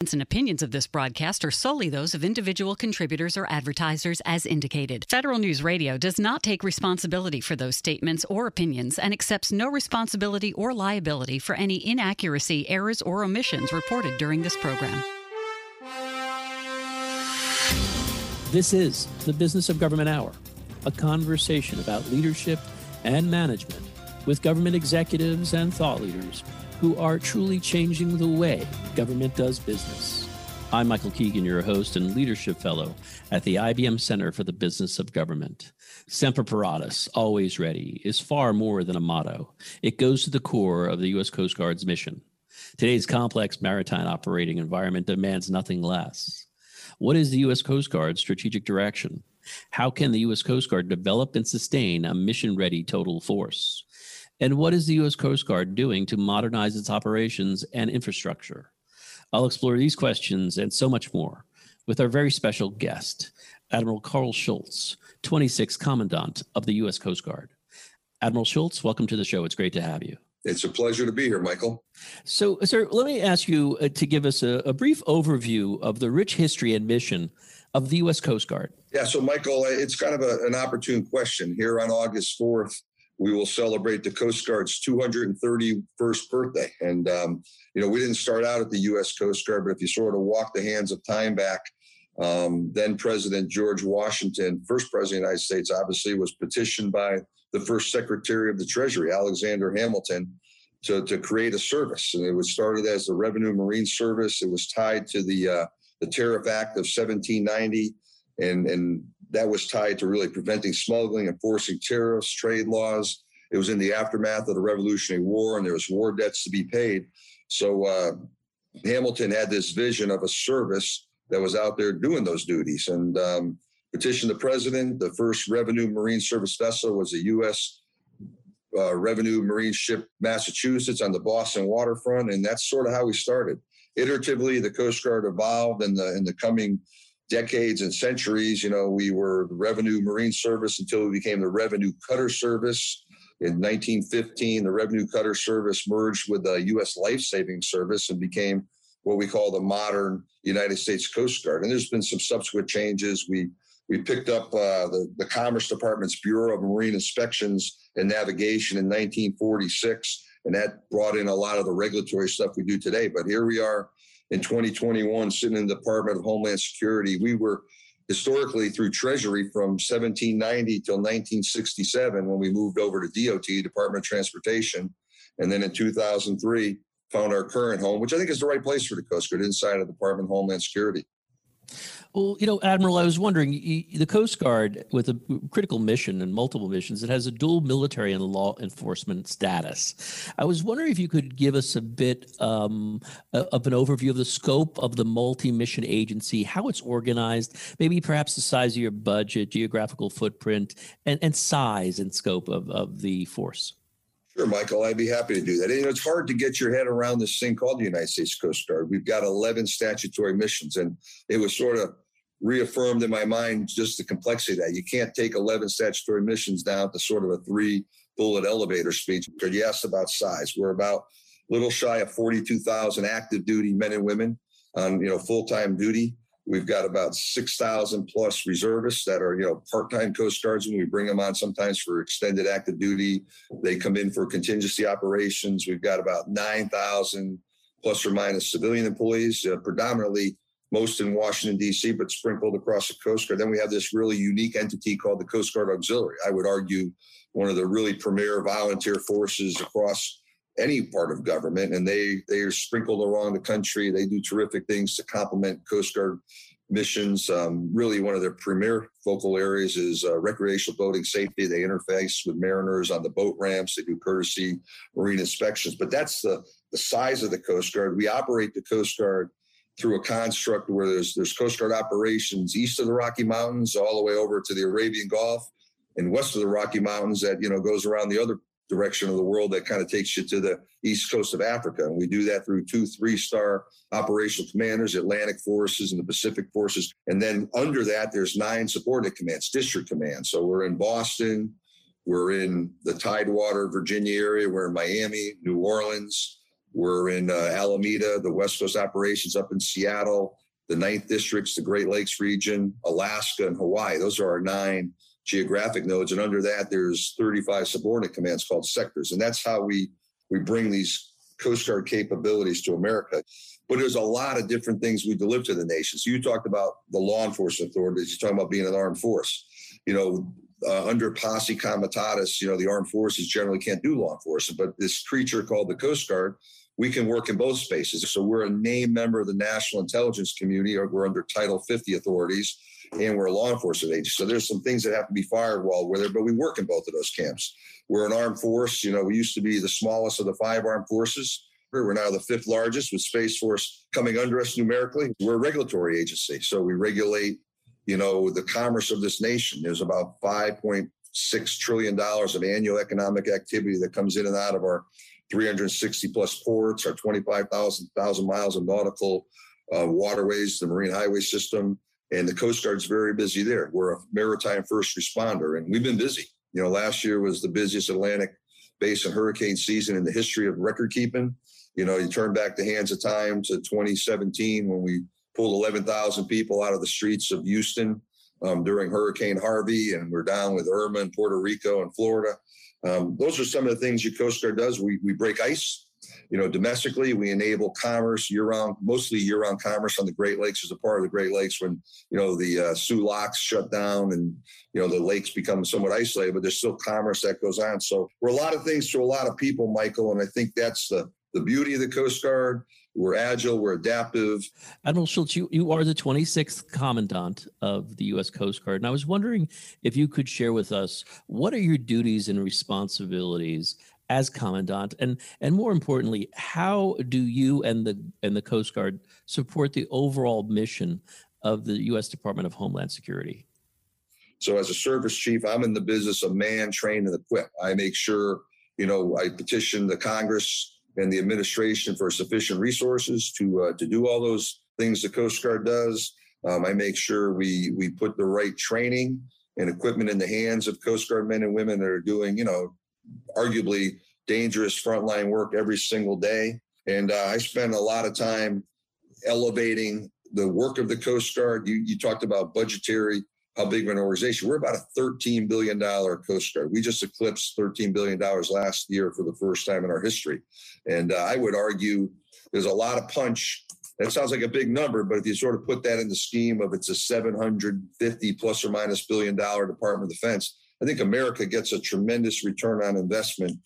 and opinions of this broadcast are solely those of individual contributors or advertisers as indicated. Federal News Radio does not take responsibility for those statements or opinions and accepts no responsibility or liability for any inaccuracy, errors, or omissions reported during this program. This is the Business of Government Hour, a conversation about leadership and management with government executives and thought leaders who are truly changing the way government does business. I'm Michael Keegan, your host and leadership fellow at the IBM Center for the Business of Government. Semper Paratus, always ready, is far more than a motto. It goes to the core of the U.S. Coast Guard's mission. Today's complex maritime operating environment demands nothing less. What is the U.S. Coast Guard's strategic direction? How can the U.S. Coast Guard develop and sustain a mission ready total force? And what is the U.S. Coast Guard doing to modernize its operations and infrastructure? I'll explore these questions and so much more with our very special guest, Admiral Karl Schultz, 26th Commandant of the U.S. Coast Guard. Admiral Schultz, welcome to the show. It's great to have you. It's a pleasure to be here, Michael. So, sir, let me ask you uh, to give us a, a, brief overview of the rich history and mission of the U.S. Coast Guard. Yeah, so, Michael, it's kind of a, an opportune question. Here on August 4th, we will celebrate the Coast Guard's 231st birthday. And, um, you know, we didn't start out at the U.S. Coast Guard, but if you sort of walk the hands of time back, um, then President George Washington, first president of the United States, obviously was petitioned by the first Secretary of the Treasury, Alexander Hamilton, to, to create a service. And it was started as the Revenue Marine Service. It was tied to the uh, the Tariff Act of 1790, and and that was tied to really preventing smuggling, enforcing tariffs, trade laws. It was in the aftermath of the Revolutionary War, and there was war debts to be paid. So uh, Hamilton had this vision of a service that was out there doing those duties, and um, petitioned the president. The first Revenue Marine Service vessel was a U.S. Uh, Revenue Marine ship, Massachusetts, on the Boston waterfront, and that's sort of how we started. Iteratively, the Coast Guard evolved in the in the coming decades and centuries. You know, we were the Revenue Marine Service until we became the Revenue Cutter Service. In 1915, the Revenue Cutter Service merged with the U.S. Life Saving Service and became what we call the modern United States Coast Guard. And there's been some subsequent changes. We we picked up uh, the, the Commerce Department's Bureau of Marine Inspections and Navigation in 1946, and that brought in a lot of the regulatory stuff we do today. But here we are in 2021, sitting in the Department of Homeland Security. We were historically through Treasury from 1790 till 1967 when we moved over to DOT, Department of Transportation. And then in 2003, found our current home, which I think is the right place for the Coast Guard inside of the Department of Homeland Security. Well, you know, Admiral, I was wondering the Coast Guard, with a critical mission and multiple missions, it has a dual military and law enforcement status. I was wondering if you could give us a bit um, of an overview of the scope of the multi mission agency, how it's organized, maybe perhaps the size of your budget, geographical footprint, and, and size and scope of, of the force. Sure, Michael, I'd be happy to do that. And, you know, it's hard to get your head around this thing called the United States Coast Guard. We've got 11 statutory missions, and it was sort of reaffirmed in my mind just the complexity that. You can't take 11 statutory missions down to sort of a three bullet elevator speech. You asked about size. We're about a little shy of 42,000 active duty men and women on, you know, full-time duty. We've got about 6,000 plus reservists that are, you know, part-time Coast Guards when we bring them on sometimes for extended active duty. They come in for contingency operations. We've got about 9,000 plus or minus civilian employees, uh, predominantly most in Washington, D.C., but sprinkled across the Coast Guard. Then we have this really unique entity called the Coast Guard Auxiliary. I would argue one of the really premier volunteer forces across any part of government, and they they are sprinkled around the country. They do terrific things to complement Coast Guard missions. Um, really, one of their premier focal areas is uh, recreational boating safety. They interface with mariners on the boat ramps. They do courtesy marine inspections. But that's the the size of the Coast Guard. We operate the Coast Guard through a construct where there's there's Coast Guard operations east of the Rocky Mountains, all the way over to the Arabian Gulf, and west of the Rocky Mountains that you know goes around the other direction of the world that kind of takes you to the east coast of Africa. And we do that through two three star operational commanders, Atlantic forces and the Pacific forces. And then under that, there's nine subordinate commands, district commands. So we're in Boston, we're in the Tidewater, Virginia area, we're in Miami, New Orleans, We're in uh, Alameda, the West Coast operations up in Seattle, the Ninth Districts, the Great Lakes region, Alaska, and Hawaii. Those are our nine geographic nodes. And under that, there's 35 subordinate commands called sectors. And that's how we, we bring these Coast Guard capabilities to America. But there's a lot of different things we deliver to the nation. So you talked about the law enforcement authorities. You're talking about being an armed force. You know, uh, under posse comitatus, you know, the armed forces generally can't do law enforcement. But this creature called the Coast Guard, we can work in both spaces. So we're a named member of the national intelligence community, or we're under Title 50 authorities, and we're a law enforcement agency. So there's some things that have to be firewalled with it, but we work in both of those camps. We're an armed force. You know, we used to be the smallest of the five armed forces. We're now the fifth largest with Space Force coming under us numerically. We're a regulatory agency. So we regulate, you know, the commerce of this nation. There's about $5.6 trillion of annual economic activity that comes in and out of our 360 plus ports, our 25,000 miles of nautical uh, waterways, the marine highway system, and the Coast Guard's very busy there. We're a maritime first responder, and we've been busy. You know, last year was the busiest Atlantic basin hurricane season in the history of record keeping. You know, you turn back the hands of time to 2017 when we pulled 11,000 people out of the streets of Houston um, during Hurricane Harvey, and we're down with Irma in Puerto Rico and Florida. Um, those are some of the things your Coast Guard does. We, we break ice. You know, domestically, we enable commerce year-round, mostly year-round commerce on the Great Lakes as a part of the Great Lakes. When you know the uh, Soo locks shut down and you know the lakes become somewhat isolated, but there's still commerce that goes on. So we're a lot of things to a lot of people, Michael, and I think that's the the beauty of the Coast Guard. We're agile, we're adaptive. Admiral Schultz, you, you are the 26th Commandant of the U.S. Coast Guard. And I was wondering if you could share with us what are your duties and responsibilities as Commandant? And, and more importantly, how do you and the, and the Coast Guard support the overall mission of the U.S. Department of Homeland Security? So, as a service chief, I'm in the business of man, train, and equip. I make sure, you know, I petition the Congress and the administration for sufficient resources to uh, to do all those things the Coast Guard does. Um, I make sure we we put the right training and equipment in the hands of Coast Guard men and women that are doing, you know, arguably dangerous frontline work every single day. And uh, I spend a lot of time elevating the work of the Coast Guard. You, you talked about budgetary how big of an organization. We're about a $13 billion Coast Guard. We just eclipsed $13 billion last year for the first time in our history. And uh, I would argue there's a lot of punch. That sounds like a big number, but if you sort of put that in the scheme of it's a 750 plus or minus billion dollar Department of Defense, I think America gets a tremendous return on investment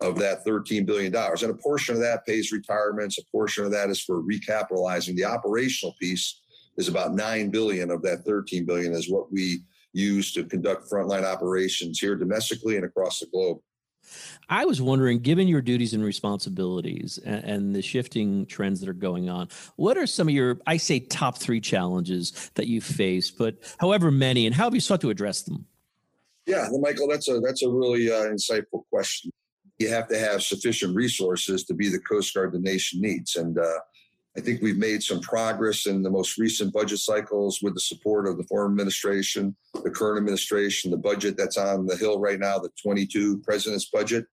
of that $13 billion. And a portion of that pays retirements, a portion of that is for recapitalizing the operational piece is about 9 billion of that 13 billion is what we use to conduct frontline operations here domestically and across the globe. I was wondering, given your duties and responsibilities and, and, the shifting trends that are going on, what are some of your, I say, top three challenges that you face, but however many, and how have you sought to address them? Yeah, well, Michael, that's a that's a really uh, insightful question. You have to have sufficient resources to be the Coast Guard the nation needs, and uh, I think we've made some progress in the most recent budget cycles with the support of the former administration, the current administration, the budget that's on the Hill right now, the 22 president's budget.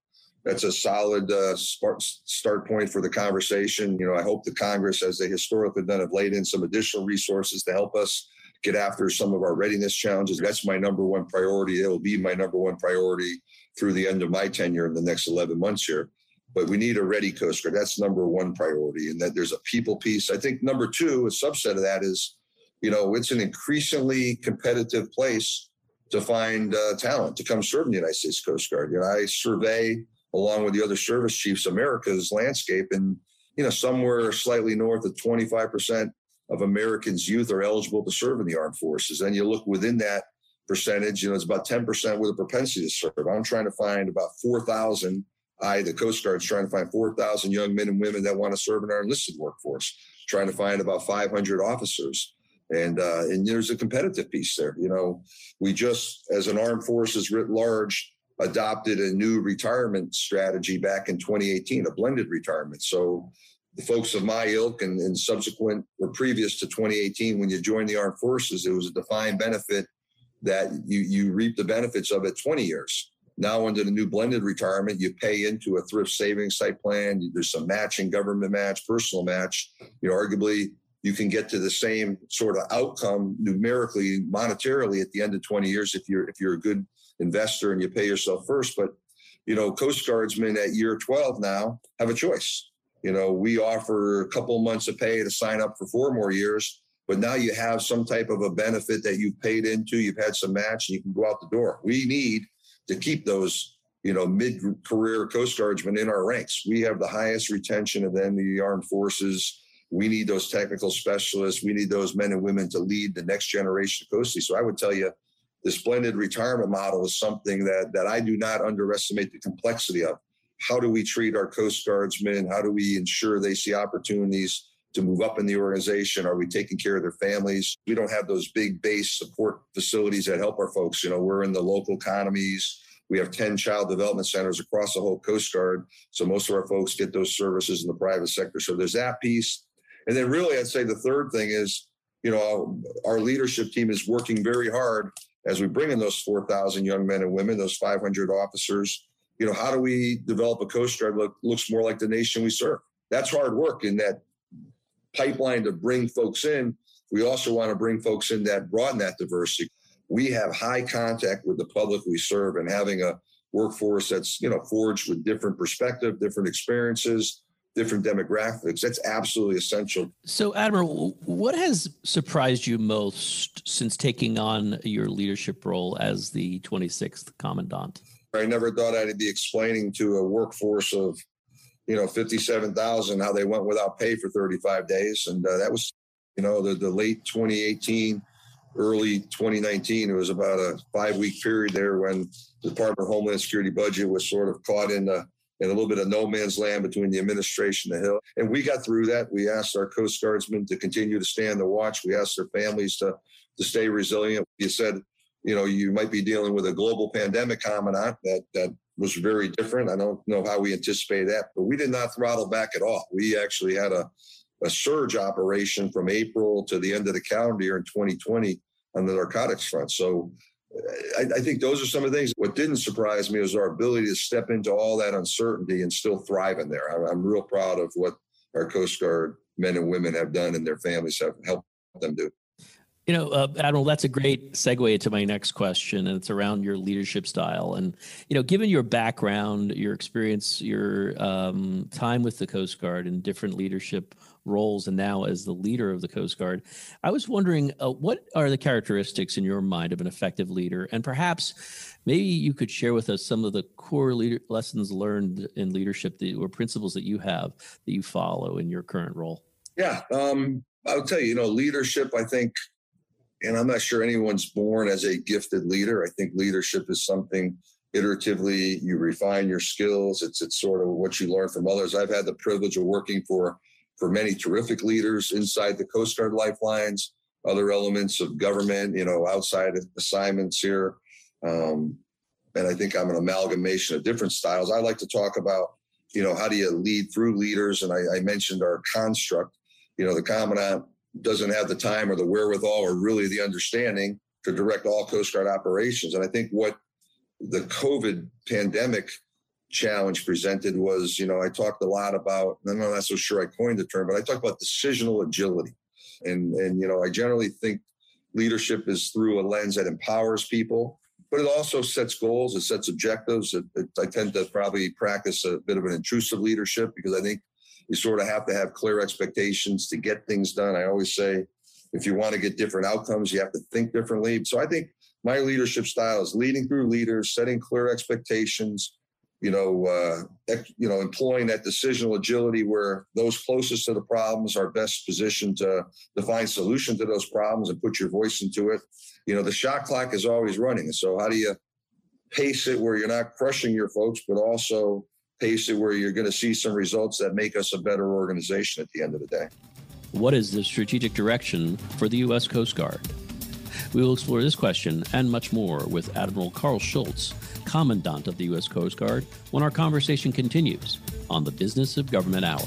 That's a solid uh, start point for the conversation. You know, I hope the Congress, as they historically have done, have laid in some additional resources to help us get after some of our readiness challenges. That's my number one priority. It will be my number one priority through the end of my tenure in the next 11 months here but we need a ready Coast Guard. That's number one priority. And that there's a people piece. I think number two, a subset of that is, you know, it's an increasingly competitive place to find uh, talent to come serve in the United States Coast Guard. You know, I survey along with the other service chiefs America's landscape, and you know, somewhere slightly north of 25% of Americans' youth are eligible to serve in the armed forces. And you look within that percentage, you know, it's about 10% with a propensity to serve. I'm trying to find about 4,000 I, the Coast Guard, is trying to find 4,000 young men and women that want to serve in our enlisted workforce, trying to find about 500 officers. And, uh, and there's a competitive piece there. You know, we just, as an armed forces writ large, adopted a new retirement strategy back in 2018, a blended retirement. So the folks of my ilk and, and subsequent or previous to 2018, when you joined the armed forces, it was a defined benefit that you, you reap the benefits of it 20 years now under the new blended retirement, you pay into a thrift savings type plan. There's some matching, government match, personal match. You know, arguably you can get to the same sort of outcome numerically, monetarily at the end of 20 years if you're if you're a good investor and you pay yourself first. But you know, Coast Guardsmen at year 12 now have a choice. You know, we offer a couple months of pay to sign up for four more years, but now you have some type of a benefit that you've paid into, you've had some match, and you can go out the door. We need to keep those, you know, mid-career Coast Guardsmen in our ranks. We have the highest retention of the armed forces. We need those technical specialists. We need those men and women to lead the next generation of Coastie. So I would tell you, this blended retirement model is something that that I do not underestimate the complexity of. How do we treat our Coast Guardsmen? How do we ensure they see opportunities to move up in the organization? Are we taking care of their families? We don't have those big base support facilities that help our folks. You know, we're in the local economies. We have 10 child development centers across the whole Coast Guard. So most of our folks get those services in the private sector. So there's that piece. And then really, I'd say the third thing is, you know, our leadership team is working very hard as we bring in those 4,000 young men and women, those 500 officers. You know, how do we develop a Coast Guard that looks more like the nation we serve? That's hard work in that pipeline to bring folks in. We also want to bring folks in that broaden that diversity. We have high contact with the public we serve and having a workforce that's, you know, forged with different perspective, different experiences, different demographics. That's absolutely essential. So, Admiral, what has surprised you most since taking on your leadership role as the 26th Commandant? I never thought I'd be explaining to a workforce of, you know, 57,000 how they went without pay for 35 days. And uh, that was, you know, the, the late 2018, early 2019. It was about a five week period there when the Department of Homeland Security budget was sort of caught in the in a little bit of no man's land between the administration and the Hill. And we got through that. We asked our Coast Guardsmen to continue to stand the watch. We asked their families to, to stay resilient. You said, you know, you might be dealing with a global pandemic commandant that, that was very different. I don't know how we anticipate that, but we did not throttle back at all. We actually had a, a surge operation from April to the end of the calendar year in 2020 on the narcotics front. So I, I, think those are some of the things. What didn't surprise me was our ability to step into all that uncertainty and still thrive in there. I, I'm real proud of what our Coast Guard men and women have done and their families have helped them do. You know, uh, Admiral, that's a great segue to my next question, and it's around your leadership style. And you know, given your background, your experience, your um, time with the Coast Guard, and different leadership roles, and now as the leader of the Coast Guard, I was wondering uh, what are the characteristics in your mind of an effective leader, and perhaps maybe you could share with us some of the core leader- lessons learned in leadership that, or principles that you have that you follow in your current role. Yeah, um, I'll tell you, you know, leadership. I think and I'm not sure anyone's born as a gifted leader. I think leadership is something iteratively you refine your skills. It's it's sort of what you learn from others. I've had the privilege of working for for many terrific leaders inside the Coast Guard lifelines, other elements of government, you know, outside assignments here. Um, and I think I'm an amalgamation of different styles. I like to talk about, you know, how do you lead through leaders? And I, I mentioned our construct. You know, the commandant doesn't have the time or the wherewithal or really the understanding to direct all Coast Guard operations. And I think what the COVID pandemic challenge presented was, you know, I talked a lot about, and I'm not so sure I coined the term, but I talked about decisional agility. And, and, you know, I generally think leadership is through a lens that empowers people, but it also sets goals, it sets objectives. It, it, I tend to probably practice a bit of an intrusive leadership because I think you sort of have to have clear expectations to get things done. I always say, if you want to get different outcomes, you have to think differently. So I think my leadership style is leading through leaders, setting clear expectations, you know, uh, you know, employing that decisional agility where those closest to the problems are best positioned to, to find solution to those problems and put your voice into it. You know, the shot clock is always running. So how do you pace it where you're not crushing your folks, but also pace where you're going to see some results that make us a better organization at the end of the day. What is the strategic direction for the U.S. Coast Guard? We will explore this question and much more with Admiral Karl Schultz, Commandant of the U.S. Coast Guard, when our conversation continues on the Business of Government Hour.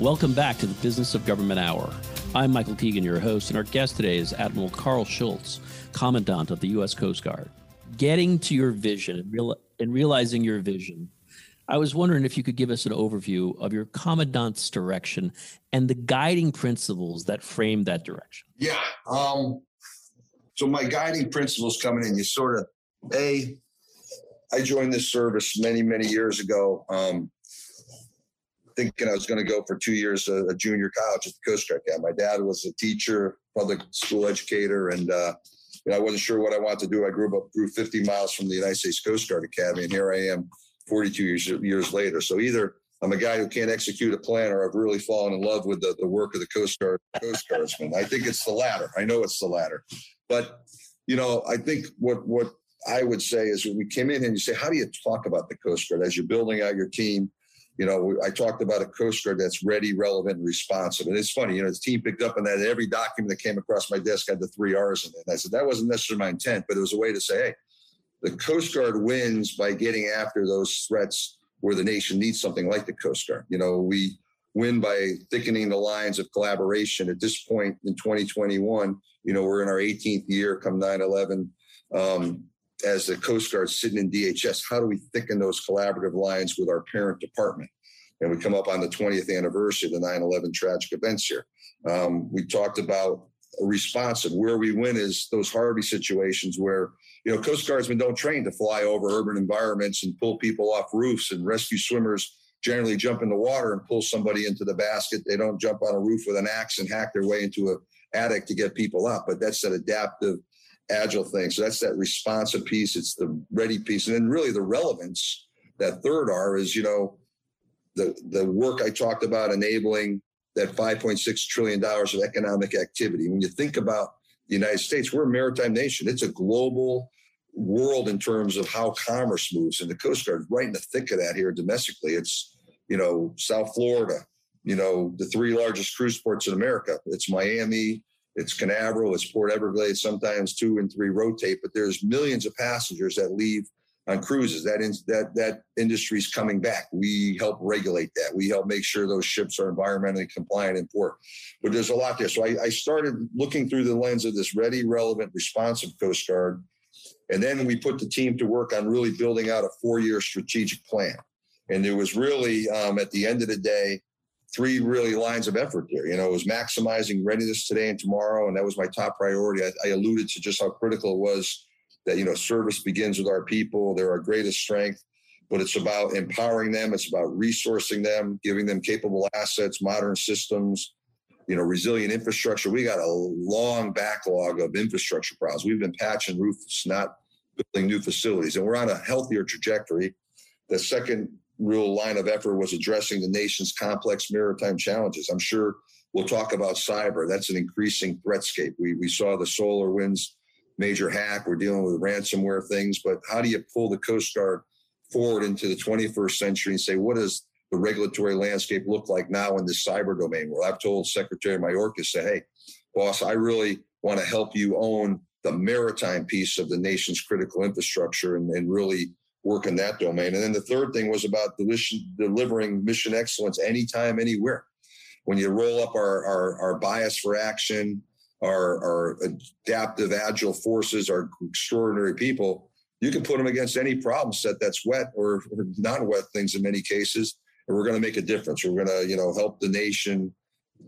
Welcome back to the Business of Government Hour. I'm Michael Keegan, your host, and our guest today is Admiral Karl Schultz, Commandant of the U.S. Coast Guard. Getting to your vision and, real, and realizing your vision, I was wondering if you could give us an overview of your Commandant's direction and the guiding principles that frame that direction. Yeah. Um, so, my guiding principles coming in, you sort of, A, I joined this service many, many years ago. Um, thinking I was going to go for two years a, a junior college at the Coast Guard Academy. My dad was a teacher, public school educator, and uh, you know, I wasn't sure what I wanted to do. I grew up grew 50 miles from the United States Coast Guard Academy, and here I am, 42 years years later. So either I'm a guy who can't execute a plan, or I've really fallen in love with the, the work of the Coast Guard Coast Guardsmen. I think it's the latter. I know it's the latter, but you know, I think what what I would say is when we came in and you say, how do you talk about the Coast Guard as you're building out your team? You know, I talked about a Coast Guard that's ready, relevant, and responsive. And it's funny, you know, the team picked up on that. Every document that came across my desk had the three R's in it. And I said, that wasn't necessarily my intent, but it was a way to say, hey, the Coast Guard wins by getting after those threats where the nation needs something like the Coast Guard. You know, we win by thickening the lines of collaboration. At this point in 2021, you know, we're in our 18th year come 9 11. Um, as the Coast Guard sitting in DHS, how do we thicken those collaborative lines with our parent department? And we come up on the 20th anniversary of the 9 11 tragic events here. Um, we talked about a response of where we win is those Harvey situations where, you know, Coast Guardsmen don't train to fly over urban environments and pull people off roofs, and rescue swimmers generally jump in the water and pull somebody into the basket. They don't jump on a roof with an axe and hack their way into a attic to get people up. But that's that adaptive agile thing. So that's that responsive piece. It's the ready piece. And then really the relevance, that third R is, you know, the, the work I talked about enabling that $5.6 trillion of economic activity. When you think about the United States, we're a maritime nation. It's a global world in terms of how commerce moves. And the Coast Guard right in the thick of that here domestically. It's, you know, South Florida, you know, the three largest cruise ports in America. It's Miami, it's Canaveral, it's Port Everglades. Sometimes two and three rotate, but there's millions of passengers that leave on cruises. That in, that that industry's coming back. We help regulate that. We help make sure those ships are environmentally compliant in port. But there's a lot there. So I, I started looking through the lens of this ready, relevant, responsive Coast Guard, and then we put the team to work on really building out a four-year strategic plan. And it was really um, at the end of the day three really lines of effort there. You know, it was maximizing readiness today and tomorrow, and that was my top priority. I, I, alluded to just how critical it was that you know service begins with our people. They're our greatest strength, but it's about empowering them. It's about resourcing them, giving them capable assets, modern systems. You know, resilient infrastructure. We got a long backlog of infrastructure problems. We've been patching roofs, not building new facilities, and we're on a healthier trajectory. The second real line of effort was addressing the nation's complex maritime challenges. I'm sure we'll talk about cyber. That's an increasing threatscape. We, we saw the SolarWinds major hack. We're dealing with ransomware things, but how do you pull the Coast Guard forward into the 21st century and say, what does the regulatory landscape look like now in this cyber domain? Well, I've told Secretary Mayorkas, say, hey, boss, I really want to help you own the maritime piece of the nation's critical infrastructure and, and really work in that domain. And then the third thing was about delivering mission excellence anytime, anywhere. When you roll up our, our, our bias for action, our, our adaptive, agile forces, our extraordinary people, you can put them against any problem set that's wet or, or non-wet things in many cases, and we're going to make a difference. We're going to, you know, help the nation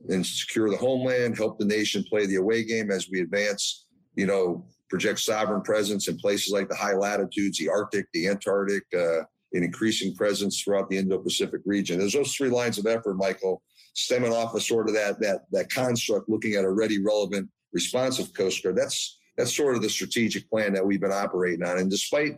and secure the homeland, help the nation play the away game as we advance, you know, project sovereign presence in places like the high latitudes, the Arctic, the Antarctic, uh, an increasing presence throughout the Indo-Pacific region. There's those three lines of effort, Michael, stemming off of sort of that that that construct, looking at a ready, relevant, responsive Coast Guard. That's that's sort of the strategic plan that we've been operating on. And despite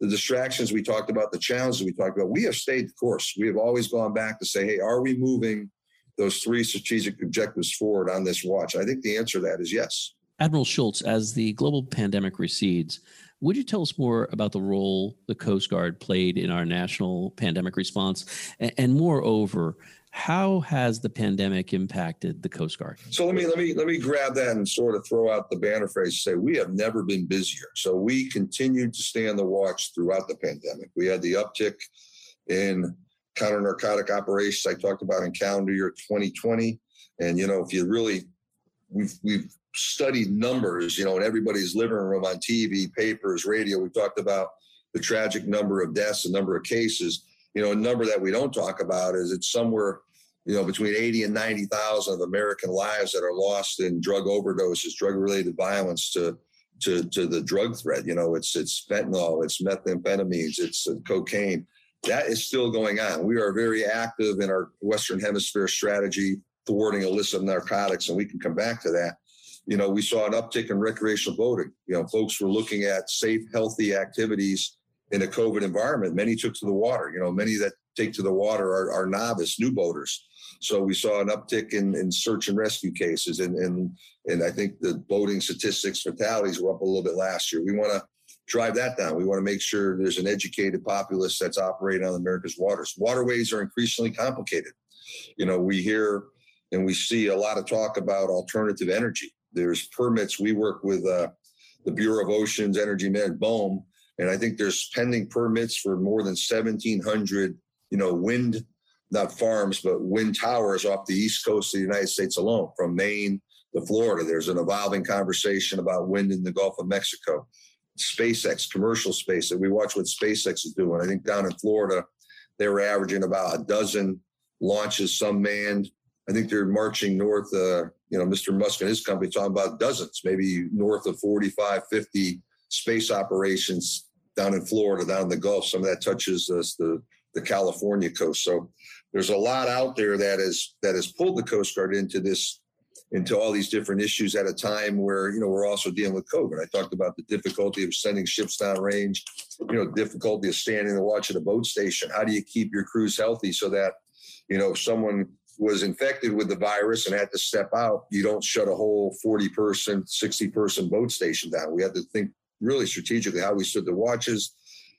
the distractions we talked about, the challenges we talked about, we have stayed the course. We have always gone back to say, hey, are we moving those three strategic objectives forward on this watch? I think the answer to that is yes. Admiral Schultz, as the global pandemic recedes, would you tell us more about the role the Coast Guard played in our national pandemic response? And, and moreover, how has the pandemic impacted the Coast Guard? So let me let me let me grab that and sort of throw out the banner phrase. and Say we have never been busier. So we continued to stay on the watch throughout the pandemic. We had the uptick in counter narcotic operations I talked about in calendar year 2020, and you know if you really we've we've studied numbers, you know, in everybody's living room on TV, papers, radio. We talked about the tragic number of deaths, the number of cases. You know, a number that we don't talk about is it's somewhere you know, between 80 and 90,000 of American lives that are lost in drug overdoses, drug related violence to, to, to the drug threat. You know, it's, it's fentanyl, it's methamphetamines, it's uh, cocaine. That is still going on. We are very active in our Western Hemisphere strategy thwarting illicit narcotics, and we can come back to that. You know, we saw an uptick in recreational boating. You know, folks were looking at safe, healthy activities in a COVID environment. Many took to the water. You know, many that take to the water are, are novice, new boaters. So we saw an uptick in, in search and rescue cases, and, and and I think the boating statistics fatalities were up a little bit last year. We want to drive that down. We want to make sure there's an educated populace that's operating on America's waters. Waterways are increasingly complicated. You know, we hear and we see a lot of talk about alternative energy. There's permits. We work with uh, the Bureau of Oceans Energy Management, BOEM, and I think there's pending permits for more than 1,700, you know, wind not farms, but wind towers off the east coast of the United States alone, from Maine to Florida. There's an evolving conversation about wind in the Gulf of Mexico. SpaceX, commercial space that we watch what SpaceX is doing. I think down in Florida, they were averaging about a dozen launches, some manned. I think they're marching north. Uh, you know, Mr. Musk and his company talking about dozens, maybe north of 45, 50 space operations down in Florida, down in the Gulf. Some of that touches us, the the California coast. So there's a lot out there that is that has pulled the Coast Guard into this into all these different issues at a time where you know we're also dealing with COVID. I talked about the difficulty of sending ships downrange, you know, difficulty of standing and watching a boat station. How do you keep your crews healthy so that you know if someone was infected with the virus and had to step out, you don't shut a whole 40 person, 60 person boat station down. We had to think really strategically how we stood the watches.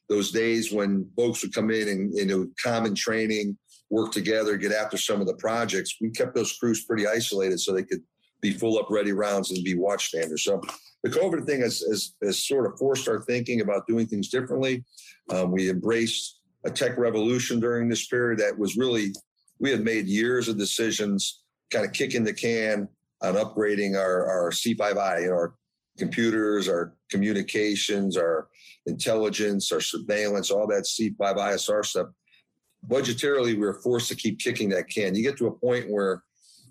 Those days when folks would come in and, and it common training, work together, get after some of the projects. We kept those crews pretty isolated so they could be full up ready rounds and be watchstanders. So the COVID thing has, has, has sort of forced our thinking about doing things differently. Um, we embraced a tech revolution during this period that was really, we had made years of decisions, kind of kicking the can on upgrading our, our C5I, you know, our computers, our communications, our intelligence, our surveillance, all that C5 ISR stuff budgetarily we were forced to keep kicking that can. You get to a point where,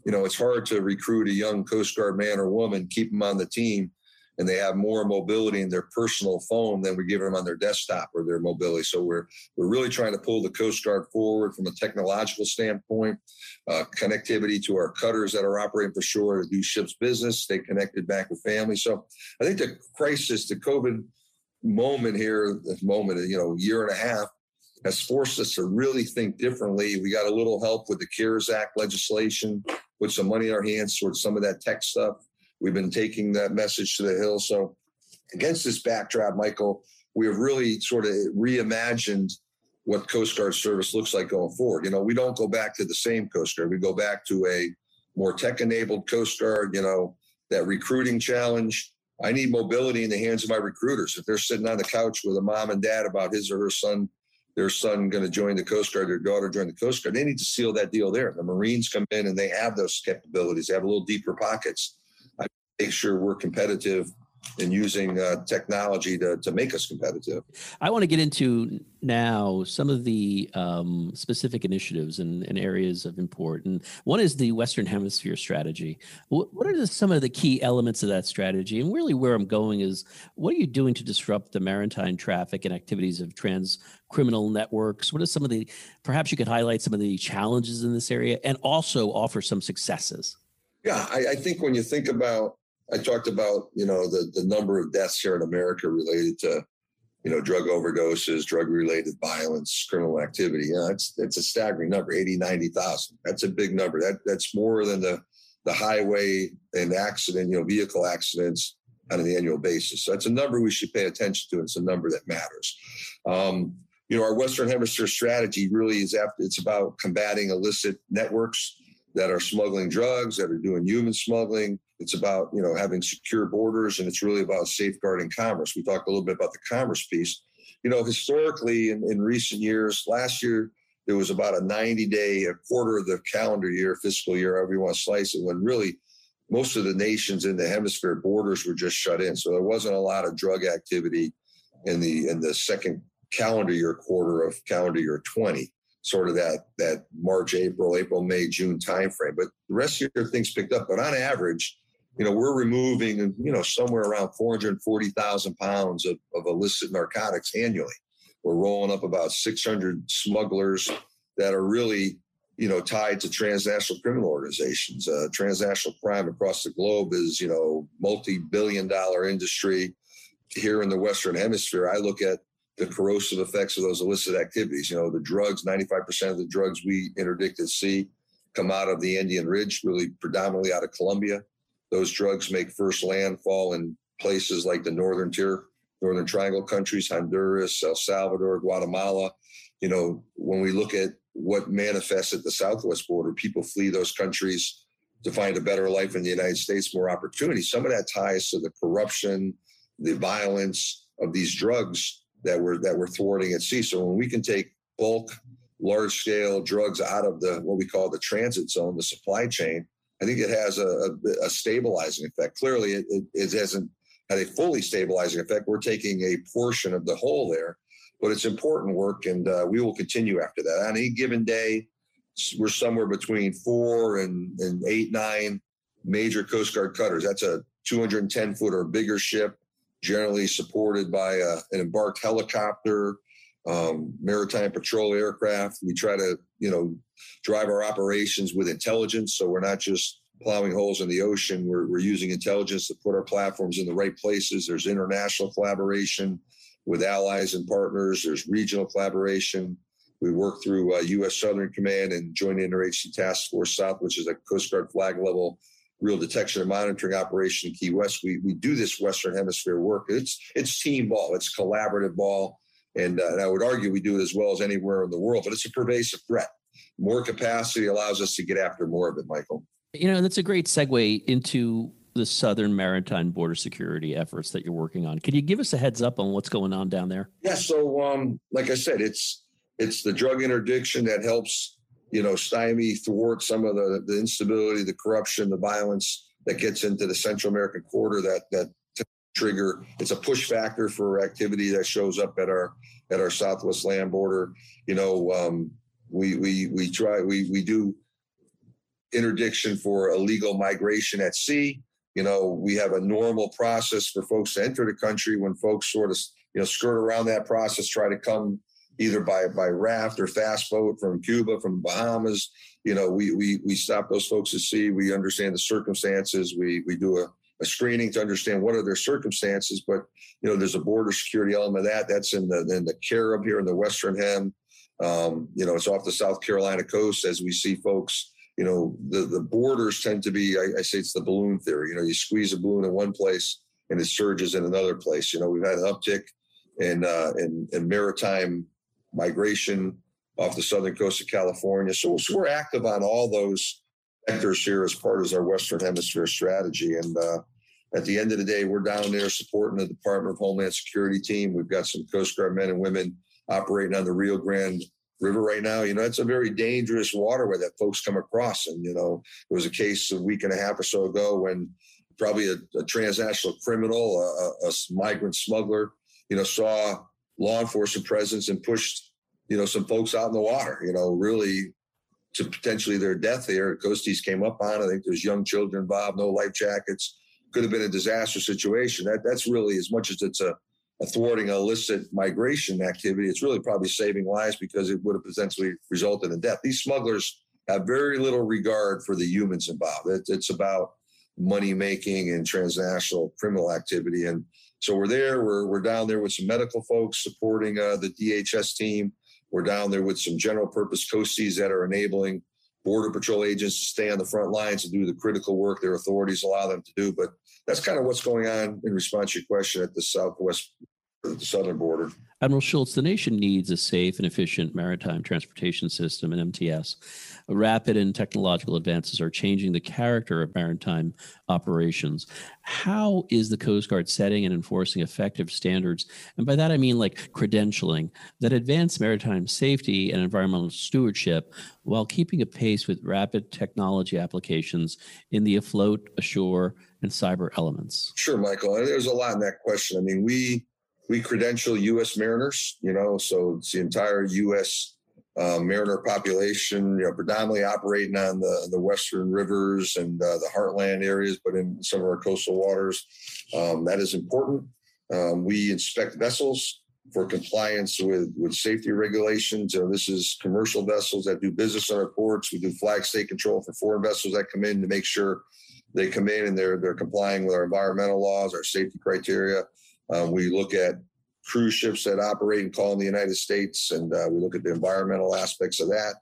you know, it's hard to recruit a young Coast Guard man or woman, keep them on the team, and they have more mobility in their personal phone than we give them on their desktop or their mobility. So we're we're really trying to pull the Coast Guard forward from a technological standpoint, uh, connectivity to our cutters that are operating for shore to do ships business, stay connected back with family. So I think the crisis, the COVID moment here, this moment, you know, year and a half has forced us to really think differently. We got a little help with the CARES Act legislation, put some money in our hands towards some of that tech stuff. We've been taking that message to the Hill. So, against this backdrop, Michael, we have really sort of reimagined what Coast Guard service looks like going forward. You know, we don't go back to the same Coast Guard. We go back to a more tech-enabled Coast Guard. You know, that recruiting challenge. I need mobility in the hands of my recruiters. If they're sitting on the couch with a mom and dad about his or her son their son going to join the Coast Guard, their daughter join the Coast Guard. They need to seal that deal there. The Marines come in and they have those capabilities. They have a little deeper pockets. Make sure we're competitive and using uh, technology to, to make us competitive. I want to get into now some of the um, specific initiatives and, and, areas of import. And one is the Western Hemisphere strategy. What, what are the, some of the key elements of that strategy? And really, where I'm going is what are you doing to disrupt the maritime traffic and activities of trans criminal networks? What are some of the, perhaps you could highlight some of the challenges in this area and also offer some successes? Yeah, I, I think when you think about I talked about, you know, the, the number of deaths here in America related to, you know, drug overdoses, drug related violence, criminal activity. You know, it's, it's a staggering number, 80, 90,000. That's a big number. That That's more than the, the highway and accident, you know, vehicle accidents on an annual basis. So that's a number we should pay attention to. It's a number that matters. Um, you know, our Western Hemisphere strategy really is after it's about combating illicit networks that are smuggling drugs, that are doing human smuggling. It's about you know having secure borders, and it's really about safeguarding commerce. We talked a little bit about the commerce piece. You know, historically, in, in recent years, last year there was about a 90 day, a quarter of the calendar year, fiscal year, however you want to slice it, when really most of the nations in the hemisphere borders were just shut in. So there wasn't a lot of drug activity in the in the second calendar year quarter of calendar year 20 sort of that that March, April, April, May, June timeframe. But the rest of your things picked up. But on average, you know, we're removing, you know, somewhere around 440,000 pounds of, of illicit narcotics annually. We're rolling up about 600 smugglers that are really, you know, tied to transnational criminal organizations. Uh, transnational crime across the globe is, you know, multi-billion dollar industry. Here in the Western Hemisphere, I look at the corrosive effects of those illicit activities. You know, the drugs, 95% of the drugs we interdict at sea come out of the Andean Ridge, really predominantly out of Colombia. Those drugs make first landfall in places like the Northern Tier, Northern Triangle countries, Honduras, El Salvador, Guatemala. You know, when we look at what manifests at the southwest border, people flee those countries to find a better life in the United States, more opportunity. Some of that ties to the corruption, the violence of these drugs that we're that we're thwarting at sea. So when we can take bulk, large scale drugs out of the what we call the transit zone, the supply chain, I think it has a, a, a stabilizing effect. Clearly, it, it, it, hasn't had a fully stabilizing effect. We're taking a portion of the whole there, but it's important work, and uh, we will continue after that. On any given day, we're somewhere between four and, and eight, nine major Coast Guard cutters. That's a 210 foot or bigger ship generally supported by a, uh, an embarked helicopter, um, maritime patrol aircraft. We try to, you know, drive our operations with intelligence. So we're not just plowing holes in the ocean. We're, we're using intelligence to put our platforms in the right places. There's international collaboration with allies and partners. There's regional collaboration. We work through uh, U.S. Southern Command and Joint Interagency Task Force South, which is a Coast Guard flag level real detection and monitoring operation in Key West. We we do this Western Hemisphere work. It's it's team ball. It's collaborative ball, and, uh, and I would argue we do it as well as anywhere in the world. But it's a pervasive threat. More capacity allows us to get after more of it, Michael. You know that's a great segue into the Southern Maritime Border Security efforts that you're working on. Can you give us a heads up on what's going on down there? Yeah. So, um, like I said, it's it's the drug interdiction that helps you know, stymie, thwart some of the, the instability, the corruption, the violence that gets into the Central American corridor that that trigger. It's a push factor for activity that shows up at our at our southwest land border. You know, um, we we we try we we do interdiction for illegal migration at sea. You know, we have a normal process for folks to enter the country when folks sort of you know skirt around that process, try to come either by by raft or fast boat from Cuba, from Bahamas. You know, we we we stop those folks at sea. We understand the circumstances. We we do a, a screening to understand what are their circumstances. But you know, there's a border security element of that. That's in the in the Carib here in the Western Hem. Um, you know, it's off the South Carolina coast as we see folks. You know, the the borders tend to be. I, I say it's the balloon theory. You know, you squeeze a balloon in one place and it surges in another place. You know, we've had an uptick in uh, in, in maritime migration off the southern coast of California. So, so we're active on all those vectors here as part of our Western Hemisphere strategy. And uh, at the end of the day, we're down there supporting the Department of Homeland Security team. We've got some Coast Guard men and women operating on the Rio Grande River right now. You know, it's a very dangerous waterway that folks come across. And, you know, it was a case a week and a half or so ago when probably a, a transnational criminal, a, a, migrant smuggler, you know, saw law enforcement presence and pushed, you know, some folks out in the water, you know, really to potentially their death there. Coasties came up on. I think there's young children involved, no life jackets. Could have been a disaster situation. That that's really as much as it's a, a thwarting illicit migration activity. It's really probably saving lives because it would have potentially resulted in death. These smugglers have very little regard for the humans involved. It, it's about money making and transnational criminal activity. And so we're there. We're we're down there with some medical folks supporting uh, the DHS team. We're down there with some general purpose coasties that are enabling border patrol agents to stay on the front lines and do the critical work their authorities allow them to do. But that's kind of what's going on in response to your question at the southwest, the southern border. Admiral Schultz, the nation needs a safe and efficient maritime transportation system, an MTS. Rapid and technological advances are changing the character of maritime operations. How is the Coast Guard setting and enforcing effective standards? And by that, I mean like credentialing that advance maritime safety and environmental stewardship while keeping a pace with rapid technology applications in the afloat, ashore, and cyber elements? Sure, Michael. There's a lot in that question. I mean, we we credential U.S. mariners, you know, so it's the entire U.S. Uh, mariner population, you know, predominantly operating on the, the western rivers and uh, the heartland areas, but in some of our coastal waters. Um, that is important. Um, we inspect vessels for compliance with, with safety regulations. You know, this is commercial vessels that do business on our ports. We do flag state control for foreign vessels that come in to make sure they come in and they're they're complying with our environmental laws, our safety criteria. Uh, we look at cruise ships that operate and call in the United States, and uh, we look at the environmental aspects of that,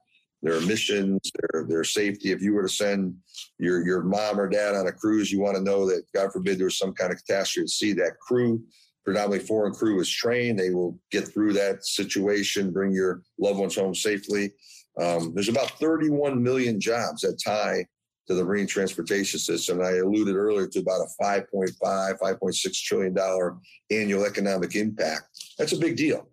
their emissions, their their safety. If you were to send your your mom or dad on a cruise, you want to know that God forbid there was some kind of catastrophe at sea, that crew, predominantly foreign crew, is trained. They will get through that situation, bring your loved ones home safely. Um, there's about 31 million jobs that tie to the marine transportation system. I alluded earlier to about a 5.5, 5.6 trillion dollar annual economic impact. That's a big deal.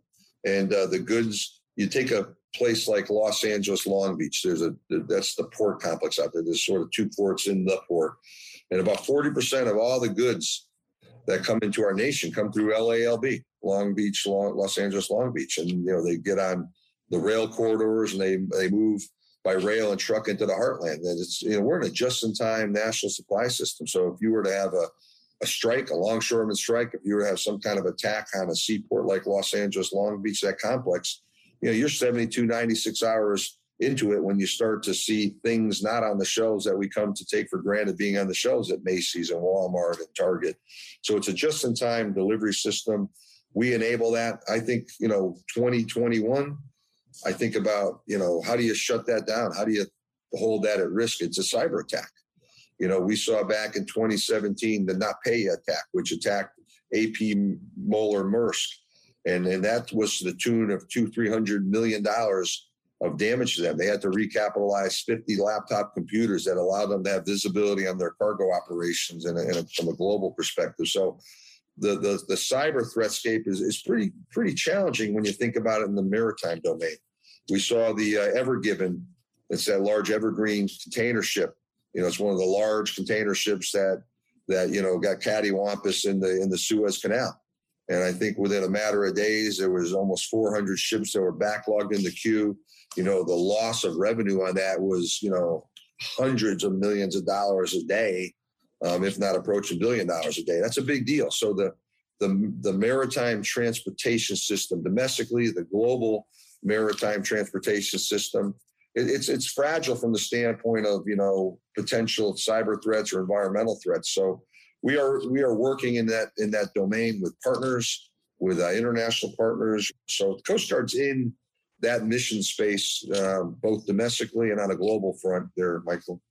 And uh, the goods, you take a place like Los Angeles, Long Beach. There's a that's the port complex out there. There's sort of two ports in the port, and about 40% of all the goods that come into our nation come through LALB, Long Beach, Long, Los Angeles, Long Beach, and you know they get on the rail corridors and they they move by rail and truck into the heartland. And it's you know we're in a just-in-time national supply system. So if you were to have a a strike, a longshoreman strike, if you were to have some kind of attack on a seaport like Los Angeles, Long Beach, that complex, you know, you're 72, 96 hours into it when you start to see things not on the shelves that we come to take for granted being on the shelves at Macy's and Walmart and Target. So it's a just in time delivery system. We enable that. I think, you know, 2021 I think about, you know, how do you shut that down? How do you hold that at risk? It's a cyber attack. You know, we saw back in 2017 the NotPetya attack, which attacked AP Moller Maersk. And, and that was to the tune of two, three hundred million dollars of damage to them. They had to recapitalize 50 laptop computers that allowed them to have visibility on their cargo operations in a, in a, from a global perspective. So the, the, the cyber threatscape is, is pretty pretty challenging when you think about it in the maritime domain. We saw the uh, Ever Given, it's that large evergreen container ship. You know, it's one of the large container ships that that you know got cattywampus in the in the Suez Canal. And I think within a matter of days, there was almost 400 ships that were backlogged in the queue. You know, the loss of revenue on that was you know hundreds of millions of dollars a day um, if not approaching billion dollars a day. That's a big deal. So the the, the maritime transportation system domestically, the global maritime transportation system, it, it's it's fragile from the standpoint of you know potential cyber threats or environmental threats. So we are we are working in that in that domain with partners, with uh, international partners. So Coast Guard's in that mission space, uh, both domestically and on a global front. There, Michael.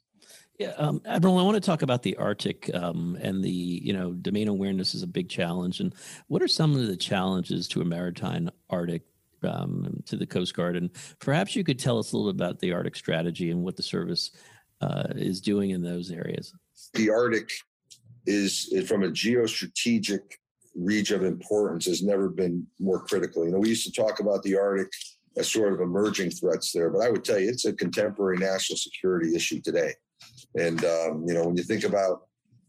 Yeah, um, Admiral, I want to talk about the Arctic um, and the you know domain awareness is a big challenge. And what are some of the challenges to a maritime Arctic um, to the Coast Guard? And perhaps you could tell us a little bit about the Arctic strategy and what the service uh, is doing in those areas. The Arctic is, from a geostrategic region of importance has never been more critical. You know, we used to talk about the Arctic as sort of emerging threats there, but I would tell you it's a contemporary national security issue today. And um, you know, when you think about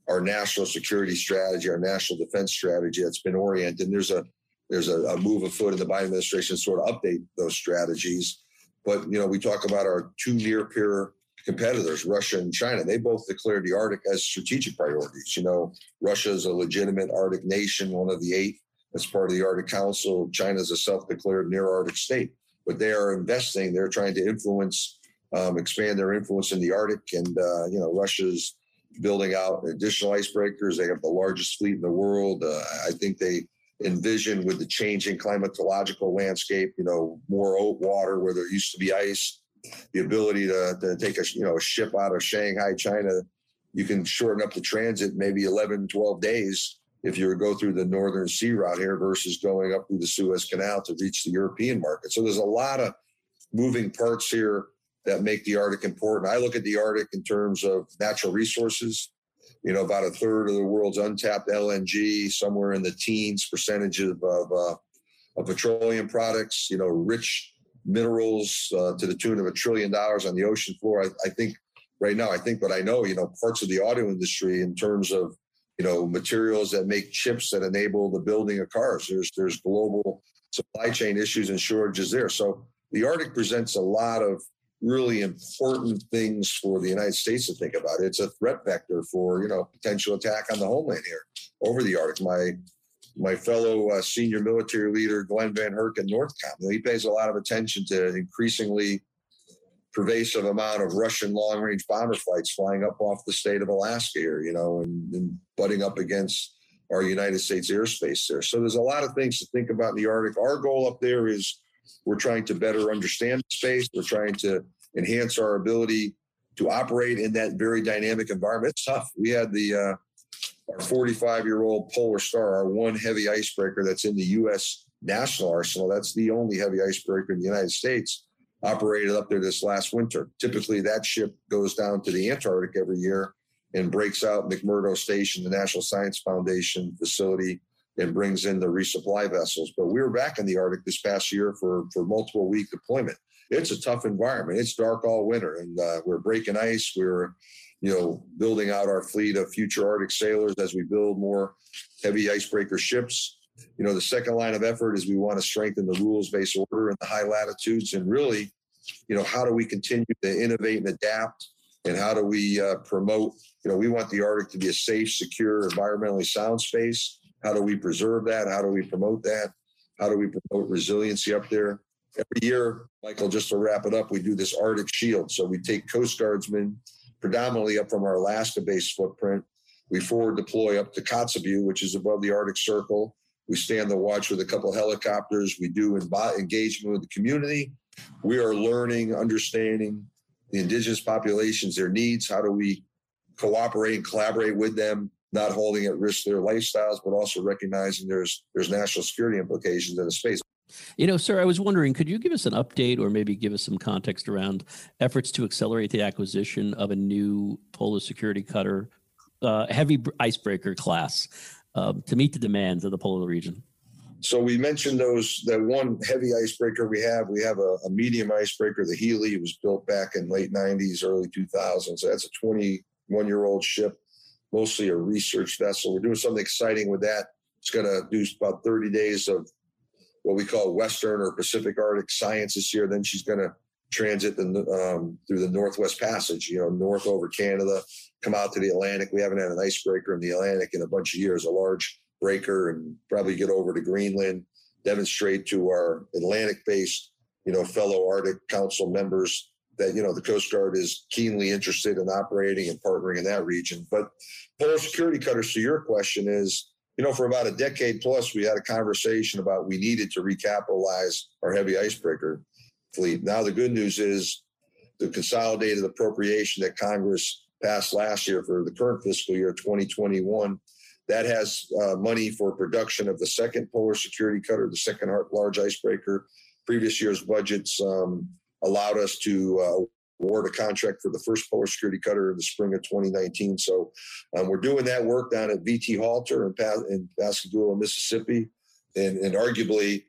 our national security strategy, our national defense strategy that's been oriented. And there's a there's a, a move afoot in the Biden administration to sort of update those strategies. But you know, we talk about our two near peer competitors, Russia and China. They both declared the Arctic as strategic priorities. You know, Russia is a legitimate Arctic nation, one of the eight that's part of the Arctic Council. China is a self-declared near Arctic state, but they are investing. They're trying to influence, um, expand their influence in the Arctic, and uh, you know, Russia's building out additional icebreakers. They have the largest fleet in the world. Uh, I think they envision with the changing climatological landscape, you know, more water where there used to be ice, the ability to, to take a you know a ship out of Shanghai, China, you can shorten up the transit maybe 11, 12 days if you go through the northern sea route here versus going up through the Suez Canal to reach the European market. So there's a lot of moving parts here that make the Arctic important. I look at the Arctic in terms of natural resources. You know, about a third of the world's untapped LNG, somewhere in the teens percentage of, uh, of petroleum products. You know, rich minerals uh, to the tune of a trillion dollars on the ocean floor. I, I think right now, I think, but I know, you know, parts of the auto industry in terms of you know materials that make chips that enable the building of cars. There's there's global supply chain issues and shortages there. So the Arctic presents a lot of really important things for the United States to think about. It's a threat vector for you know potential attack on the homeland here over the Arctic. My my fellow uh, senior military leader Glen VanHerck in Northcom, he pays a lot of attention to increasingly pervasive amount of Russian long range bomber flights flying up off the state of Alaska here, you know, and, and, butting up against our United States airspace there. So there's a lot of things to think about in the Arctic. Our goal up there is we're trying to better understand space. We're trying to enhance our ability to operate in that very dynamic environment. It's tough. We had the uh, our 45 year old Polar Star, our one heavy icebreaker that's in the U.S. national arsenal. That's the only heavy icebreaker in the United States operated up there this last winter. Typically, that ship goes down to the Antarctic every year and breaks out McMurdo Station, the National Science Foundation facility, and brings in the resupply vessels. But we were back in the Arctic this past year for, for multiple week deployment. It's a tough environment. It's dark all winter, and uh, we're breaking ice. We're, you know, building out our fleet of future Arctic sailors as we build more heavy icebreaker ships you know, the second line of effort is we want to strengthen the rules-based order in the high latitudes, and really, you know, how do we continue to innovate and adapt, and how do we uh, promote? You know, we want the Arctic to be a safe, secure, environmentally sound space. How do we preserve that? How do we promote that? How do we promote resiliency up there? Every year, Michael, just to wrap it up, we do this Arctic Shield. So we take Coast Guardsmen predominantly up from our Alaska based footprint. We forward deploy up to Kotzebue, which is above the Arctic Circle. We stand the watch with a couple helicopters. We do engagement with the community. We are learning, understanding the indigenous populations, their needs. How do we cooperate and collaborate with them, not holding at risk their lifestyles, but also recognizing there's there's national security implications in the space. You know, sir, I was wondering, could you give us an update or maybe give us some context around efforts to accelerate the acquisition of a new polar security cutter, uh, heavy icebreaker class? um, to meet the demands of the polar region? So we mentioned those that one heavy icebreaker we have. We have a, a medium icebreaker, the Healy. It was built back in late '90s, early 2000s. So that's a 21 year old ship, mostly a research vessel. We're doing something exciting with that. It's going to do about 30 days of what we call Western or Pacific Arctic science this year. Then she's going to transit the, um, through the Northwest Passage, you know, north over Canada, come out to the Atlantic. We haven't had an icebreaker in the Atlantic in a bunch of years, a large breaker, and probably get over to Greenland, demonstrate to our Atlantic-based, you know, fellow Arctic Council members that you know the Coast Guard is keenly interested in operating and partnering in that region. But polar security cutters, to your question, is you know for about a decade plus, we had a conversation about we needed to recapitalize our heavy icebreaker fleet. Now the good news is the consolidated appropriation that Congress passed last year for the current fiscal year 2021 that has uh, money for production of the second polar security cutter the second large icebreaker previous year's budgets um, allowed us to uh, award a contract for the first polar security cutter in the spring of 2019 so um, we're doing that work down at vt halter in, pa- in pascagoula mississippi and, and arguably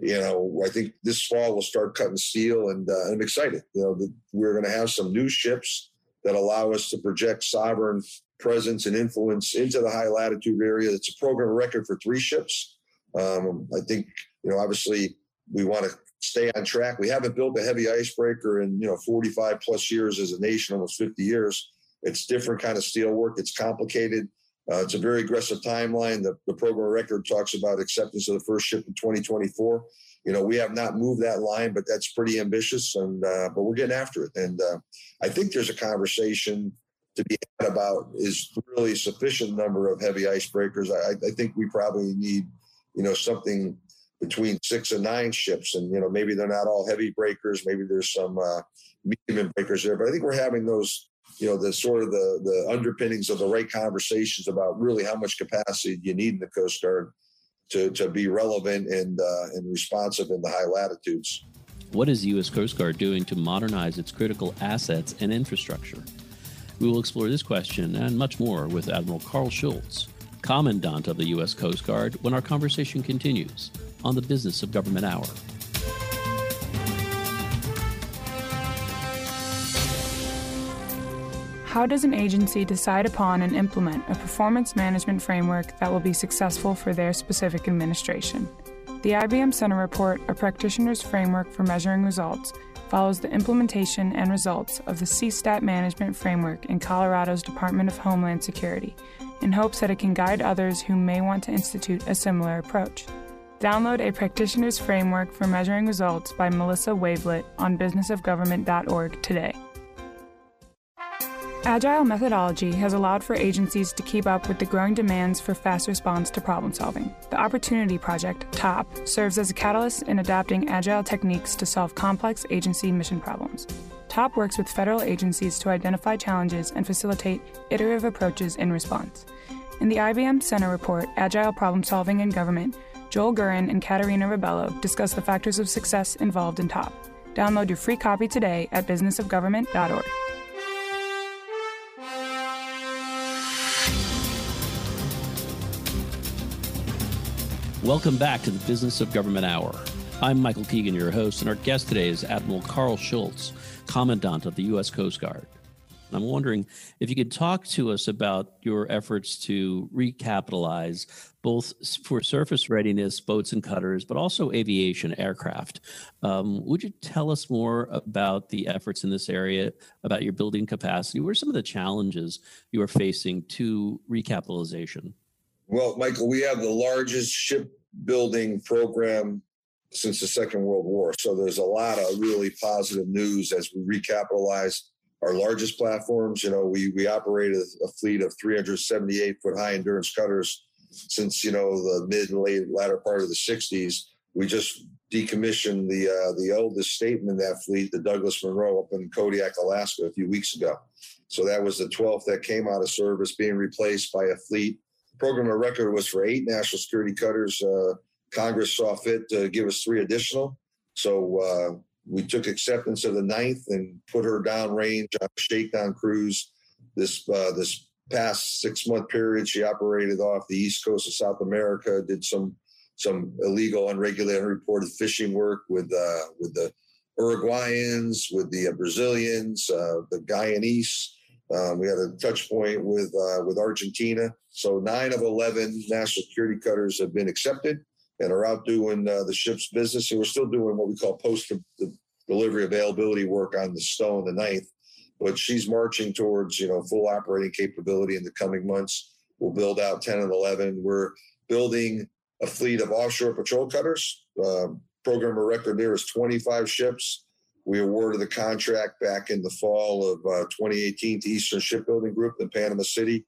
you know, I think this fall we'll start cutting steel, and uh, I'm excited. You know, we're going to have some new ships that allow us to project sovereign presence and influence into the high latitude area. It's a program record for three ships. Um, I think, you know, obviously we want to stay on track. We haven't built a heavy icebreaker in, you know, 45 plus years as a nation, almost 50 years. It's different kind of steel work. It's complicated. Uh, it's a very aggressive timeline. The, the program record talks about acceptance of the first ship in 2024. You know, we have not moved that line, but that's pretty ambitious. And uh, but we're getting after it. And uh, I think there's a conversation to be had about is really sufficient number of heavy icebreakers. I, I think we probably need, you know, something between six and nine ships, and you know, maybe they're not all heavy breakers. Maybe there's some uh, medium breakers there, but I think we're having those you know the sort of the the underpinnings of the right conversations about really how much capacity you need in the Coast Guard to to be relevant and uh, and responsive in the high latitudes. What is the U.S. Coast Guard doing to modernize its critical assets and infrastructure? We will explore this question and much more with Admiral Karl Schultz, Commandant of the U.S. Coast Guard, when our conversation continues on the Business of Government Hour. How does an agency decide upon and implement a performance management framework that will be successful for their specific administration? The IBM Center Report, a practitioner's framework for measuring results, follows the implementation and results of the CSTAT management framework in Colorado's Department of Homeland Security in hopes that it can guide others who may want to institute a similar approach. Download a practitioner's framework for measuring results by Melissa Wavelet on businessofgovernment.org today. Agile methodology has allowed for agencies to keep up with the growing demands for fast response to problem solving. The Opportunity Project, TOP, serves as a catalyst in adapting agile techniques to solve complex agency mission problems. TOP works with federal agencies to identify challenges and facilitate iterative approaches in response. In the IBM Center report, Agile Problem Solving in Government, Joel Gurin and Katarina Rebello discuss the factors of success involved in TOP. Download your free copy today at businessofgovernment.org. Welcome back to the Business of Government Hour. I'm Michael Keegan, your host, and our guest today is Admiral Karl Schultz, Commandant of the U.S. Coast Guard. I'm wondering if you could talk to us about your efforts to recapitalize both for surface readiness, boats and cutters, but also aviation aircraft. Um, would you tell us more about the efforts in this area, about your building capacity? What are some of the challenges you are facing to recapitalization? Well, Michael, we have the largest shipbuilding program since the Second World War. So there's a lot of really positive news as we recapitalize our largest platforms. You know, we we operated a fleet of 378 foot high endurance cutters since you know the mid and late latter part of the 60s. We just decommissioned the uh, the oldest statement in that fleet, the Douglas Munro, up in Kodiak, Alaska, a few weeks ago. So that was the 12th that came out of service, being replaced by a fleet program of record was for eight national security cutters. Uh, Congress saw fit to give us three additional. So uh, we took acceptance of the ninth and put her downrange on a shakedown cruise. This uh, this past six month period, she operated off the east coast of South America, did some some illegal, unregulated, unreported fishing work with uh, with the Uruguayans, with the Brazilians, uh, the Guyanese. Um, we had a touch point with uh, with Argentina. So nine of eleven national security cutters have been accepted and are out doing uh, the ship's business. And we're still doing what we call post delivery availability work on the Stone, the ninth. But she's marching towards you know full operating capability in the coming months. We'll build out ten and eleven. We're building a fleet of offshore patrol cutters. Uh, program of record there is 25 ships. We awarded the contract back in the fall of uh, 2018 to Eastern Shipbuilding Group in Panama City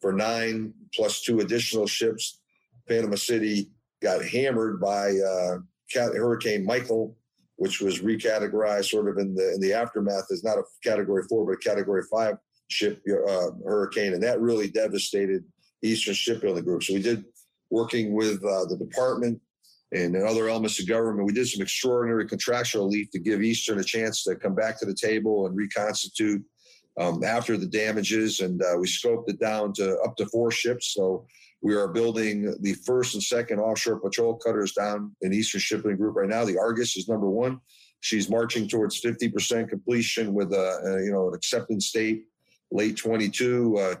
for nine plus two additional ships. Panama City got hammered by uh, Hurricane Michael, which was recategorized sort of in the in the aftermath as not a Category Four but a Category Five ship uh, hurricane, and that really devastated Eastern Shipbuilding Group. So we did working with uh, the department and other elements of government. We did some extraordinary contractual relief to give Eastern a chance to come back to the table and reconstitute um, after the damages. And uh, we scoped it down to up to four ships. So we are building the first and second offshore patrol cutters down in Eastern Shipping Group right now. The Argus is number one. She's marching towards 50% completion with a, a you know an acceptance date late 22. Uh,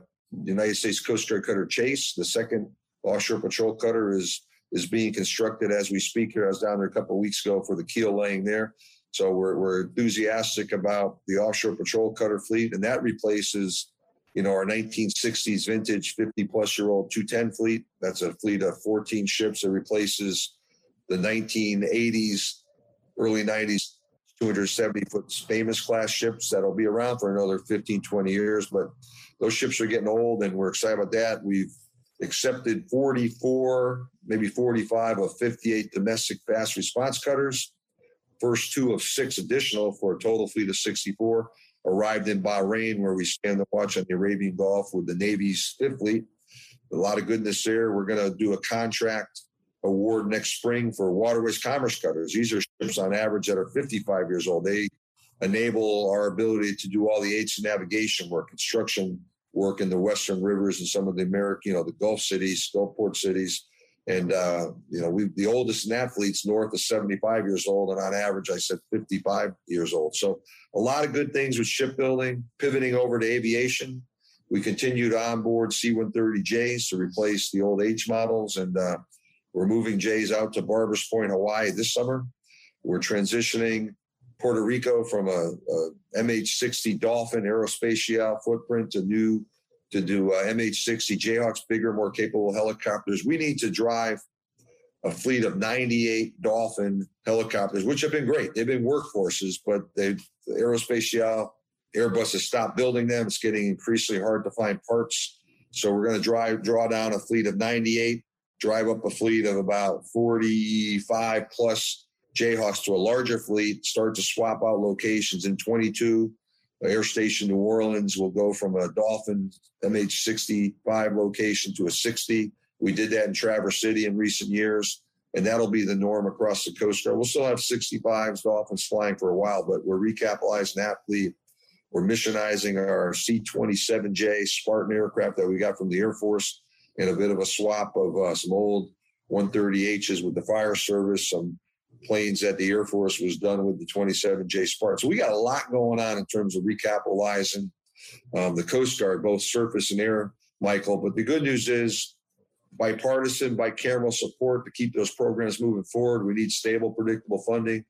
United States Coast Guard cutter Chase. The second offshore patrol cutter is is being constructed as we speak here. I was down there a couple weeks ago for the keel laying there. So we're, we're enthusiastic about the offshore patrol cutter fleet, and that replaces, you know, our 1960s vintage 50 plus year old 210 fleet. That's a fleet of 14 ships that replaces the 1980s, early 90s 270 foot famous class ships that'll be around for another 15, 20 years. But those ships are getting old, and we're excited about that. We've accepted 44, maybe 45 of 58 domestic fast response cutters. First two of six additional for a total fleet of 64 arrived in Bahrain, where we stand the watch on the Arabian Gulf with the Navy's fifth fleet. A lot of goodness there. We're going to do a contract award next spring for waterways commerce cutters. These are ships on average that are 55 years old. They enable our ability to do all the aids to navigation work, construction work in the Western rivers and some of the American, you know, the Gulf cities, Gulf port cities. And, uh, you know, we, the oldest in that fleet's north of 75 years old. And on average, I said 55 years old. So a lot of good things with shipbuilding, pivoting over to aviation. We continue to onboard C 130Js to replace the old H models. And uh, we're moving J's out to Barbers Point, Hawaii this summer. We're transitioning Puerto Rico from a, a MH60 Dolphin Aerospatiale footprint to new to do uh, MH60 Jayhawks, bigger, more capable helicopters. We need to drive a fleet of 98 Dolphin helicopters, which have been great. They've been workhorses, but they Aerospatiale Airbus has stopped building them. It's getting increasingly hard to find parts. So we're going to drive draw down a fleet of 98, drive up a fleet of about 45 plus Jayhawks to a larger fleet, start to swap out locations in 22. Air Station New Orleans will go from a Dolphin MH65 location to a 60. We did that in Traverse City in recent years, and that'll be the norm across the Coast Guard. We'll still have 65s Dolphins flying for a while, but we're recapitalizing that fleet. We're missionizing our C 27J Spartan aircraft that we got from the Air Force in a bit of a swap of uh, some old 130Hs with the fire service, some planes that the Air Force was done with the 27J Spartan. So we got a lot going on in terms of recapitalizing um, the Coast Guard, both surface and air, Michael. But the good news is bipartisan, bicameral support to keep those programs moving forward. We need stable, predictable funding.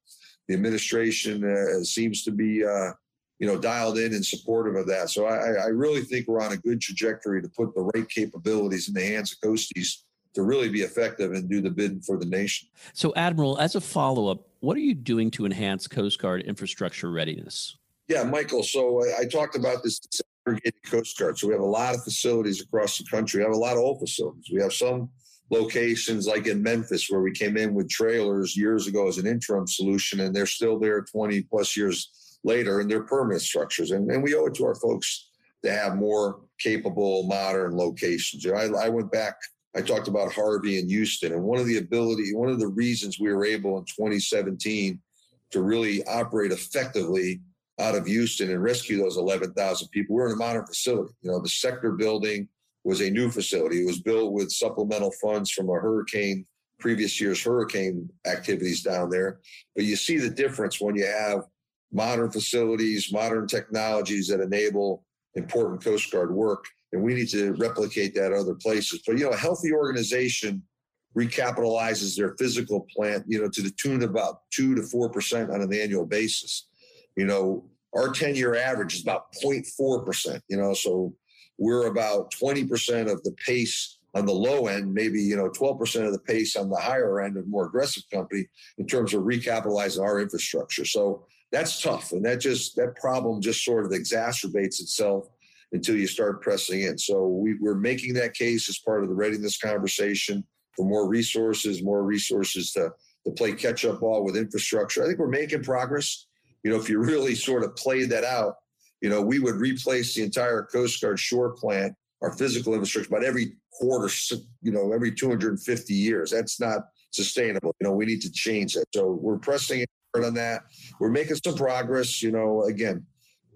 The administration uh, seems to be, uh, you know, dialed in and supportive of that. So I, I really think we're on a good trajectory to put the right capabilities in the hands of Coasties to really be effective and do the bid for the nation. So, Admiral, as a follow up, what are you doing to enhance Coast Guard infrastructure readiness? Yeah, Michael. So I, I talked about this segregated Coast Guard. So we have a lot of facilities across the country. We have a lot of old facilities. We have some locations like in Memphis where we came in with trailers years ago as an interim solution, and they're still there 20 plus years later, and they're permanent structures. And, and we owe it to our folks to have more capable, modern locations. You know, I, I went back I talked about Harvey and Houston, and one of the ability, one of the reasons we were able in 2017 to really operate effectively out of Houston and rescue those 11,000 people. We're in a modern facility. You know, the sector building was a new facility. It was built with supplemental funds from a hurricane, previous year's hurricane activities down there. But you see the difference when you have modern facilities, modern technologies that enable important Coast Guard work and we need to replicate that other places. But you know, a healthy organization recapitalizes their physical plant, you know, to the tune of about two to four percent on an annual basis. You know, our 10-year average is about 0.4 percent. You know, so we're about 20 percent of the pace on the low end, maybe you know 12 percent of the pace on the higher end of more aggressive company in terms of recapitalizing our infrastructure. So that's tough, and that just that problem just sort of exacerbates itself until you start pressing in. So we, we're making that case as part of the readiness conversation for more resources, more resources to, to play catch up ball with infrastructure. I think we're making progress. You know, if you really sort of played that out, you know, we would replace the entire Coast Guard shore plant, our physical infrastructure, about every quarter, you know, every 250 years. That's not sustainable. You know, we need to change that. So we're pressing hard on that. We're making some progress. You know, again,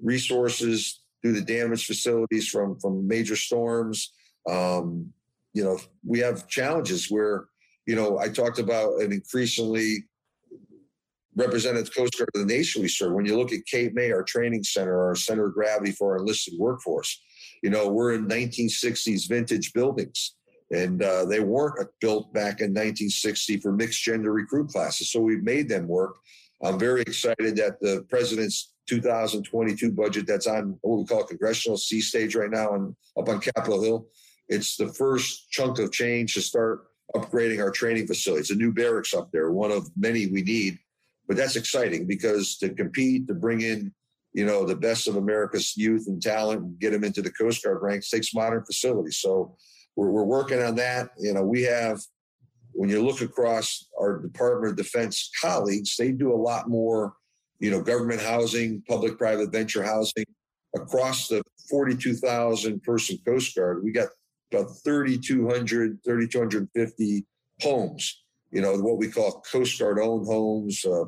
resources, the damaged facilities from from major storms. Um, you know, we have challenges where, you know, I talked about an increasingly represented Coast Guard of the nation we serve. When you look at Cape May, our training center, our center of gravity for our enlisted workforce, You know, we're in 1960s vintage buildings, and uh, they weren't built back in 1960 for mixed gender recruit classes. So we've made them work. I'm very excited that the president's 2022 budget that's on what we call congressional C stage right now and up on Capitol Hill. It's the first chunk of change to start upgrading our training facilities. A new barracks up there, one of many we need. But that's exciting because to compete, to bring in, you know, the best of America's youth and talent and get them into the Coast Guard ranks takes modern facilities. So we're, we're working on that. You know, we have, when you look across our Department of Defense colleagues, they do a lot more, you know, government housing, public private venture housing across the 42,000 person Coast Guard. We got about 3,200, 3,250 homes, you know, what we call Coast Guard owned homes uh,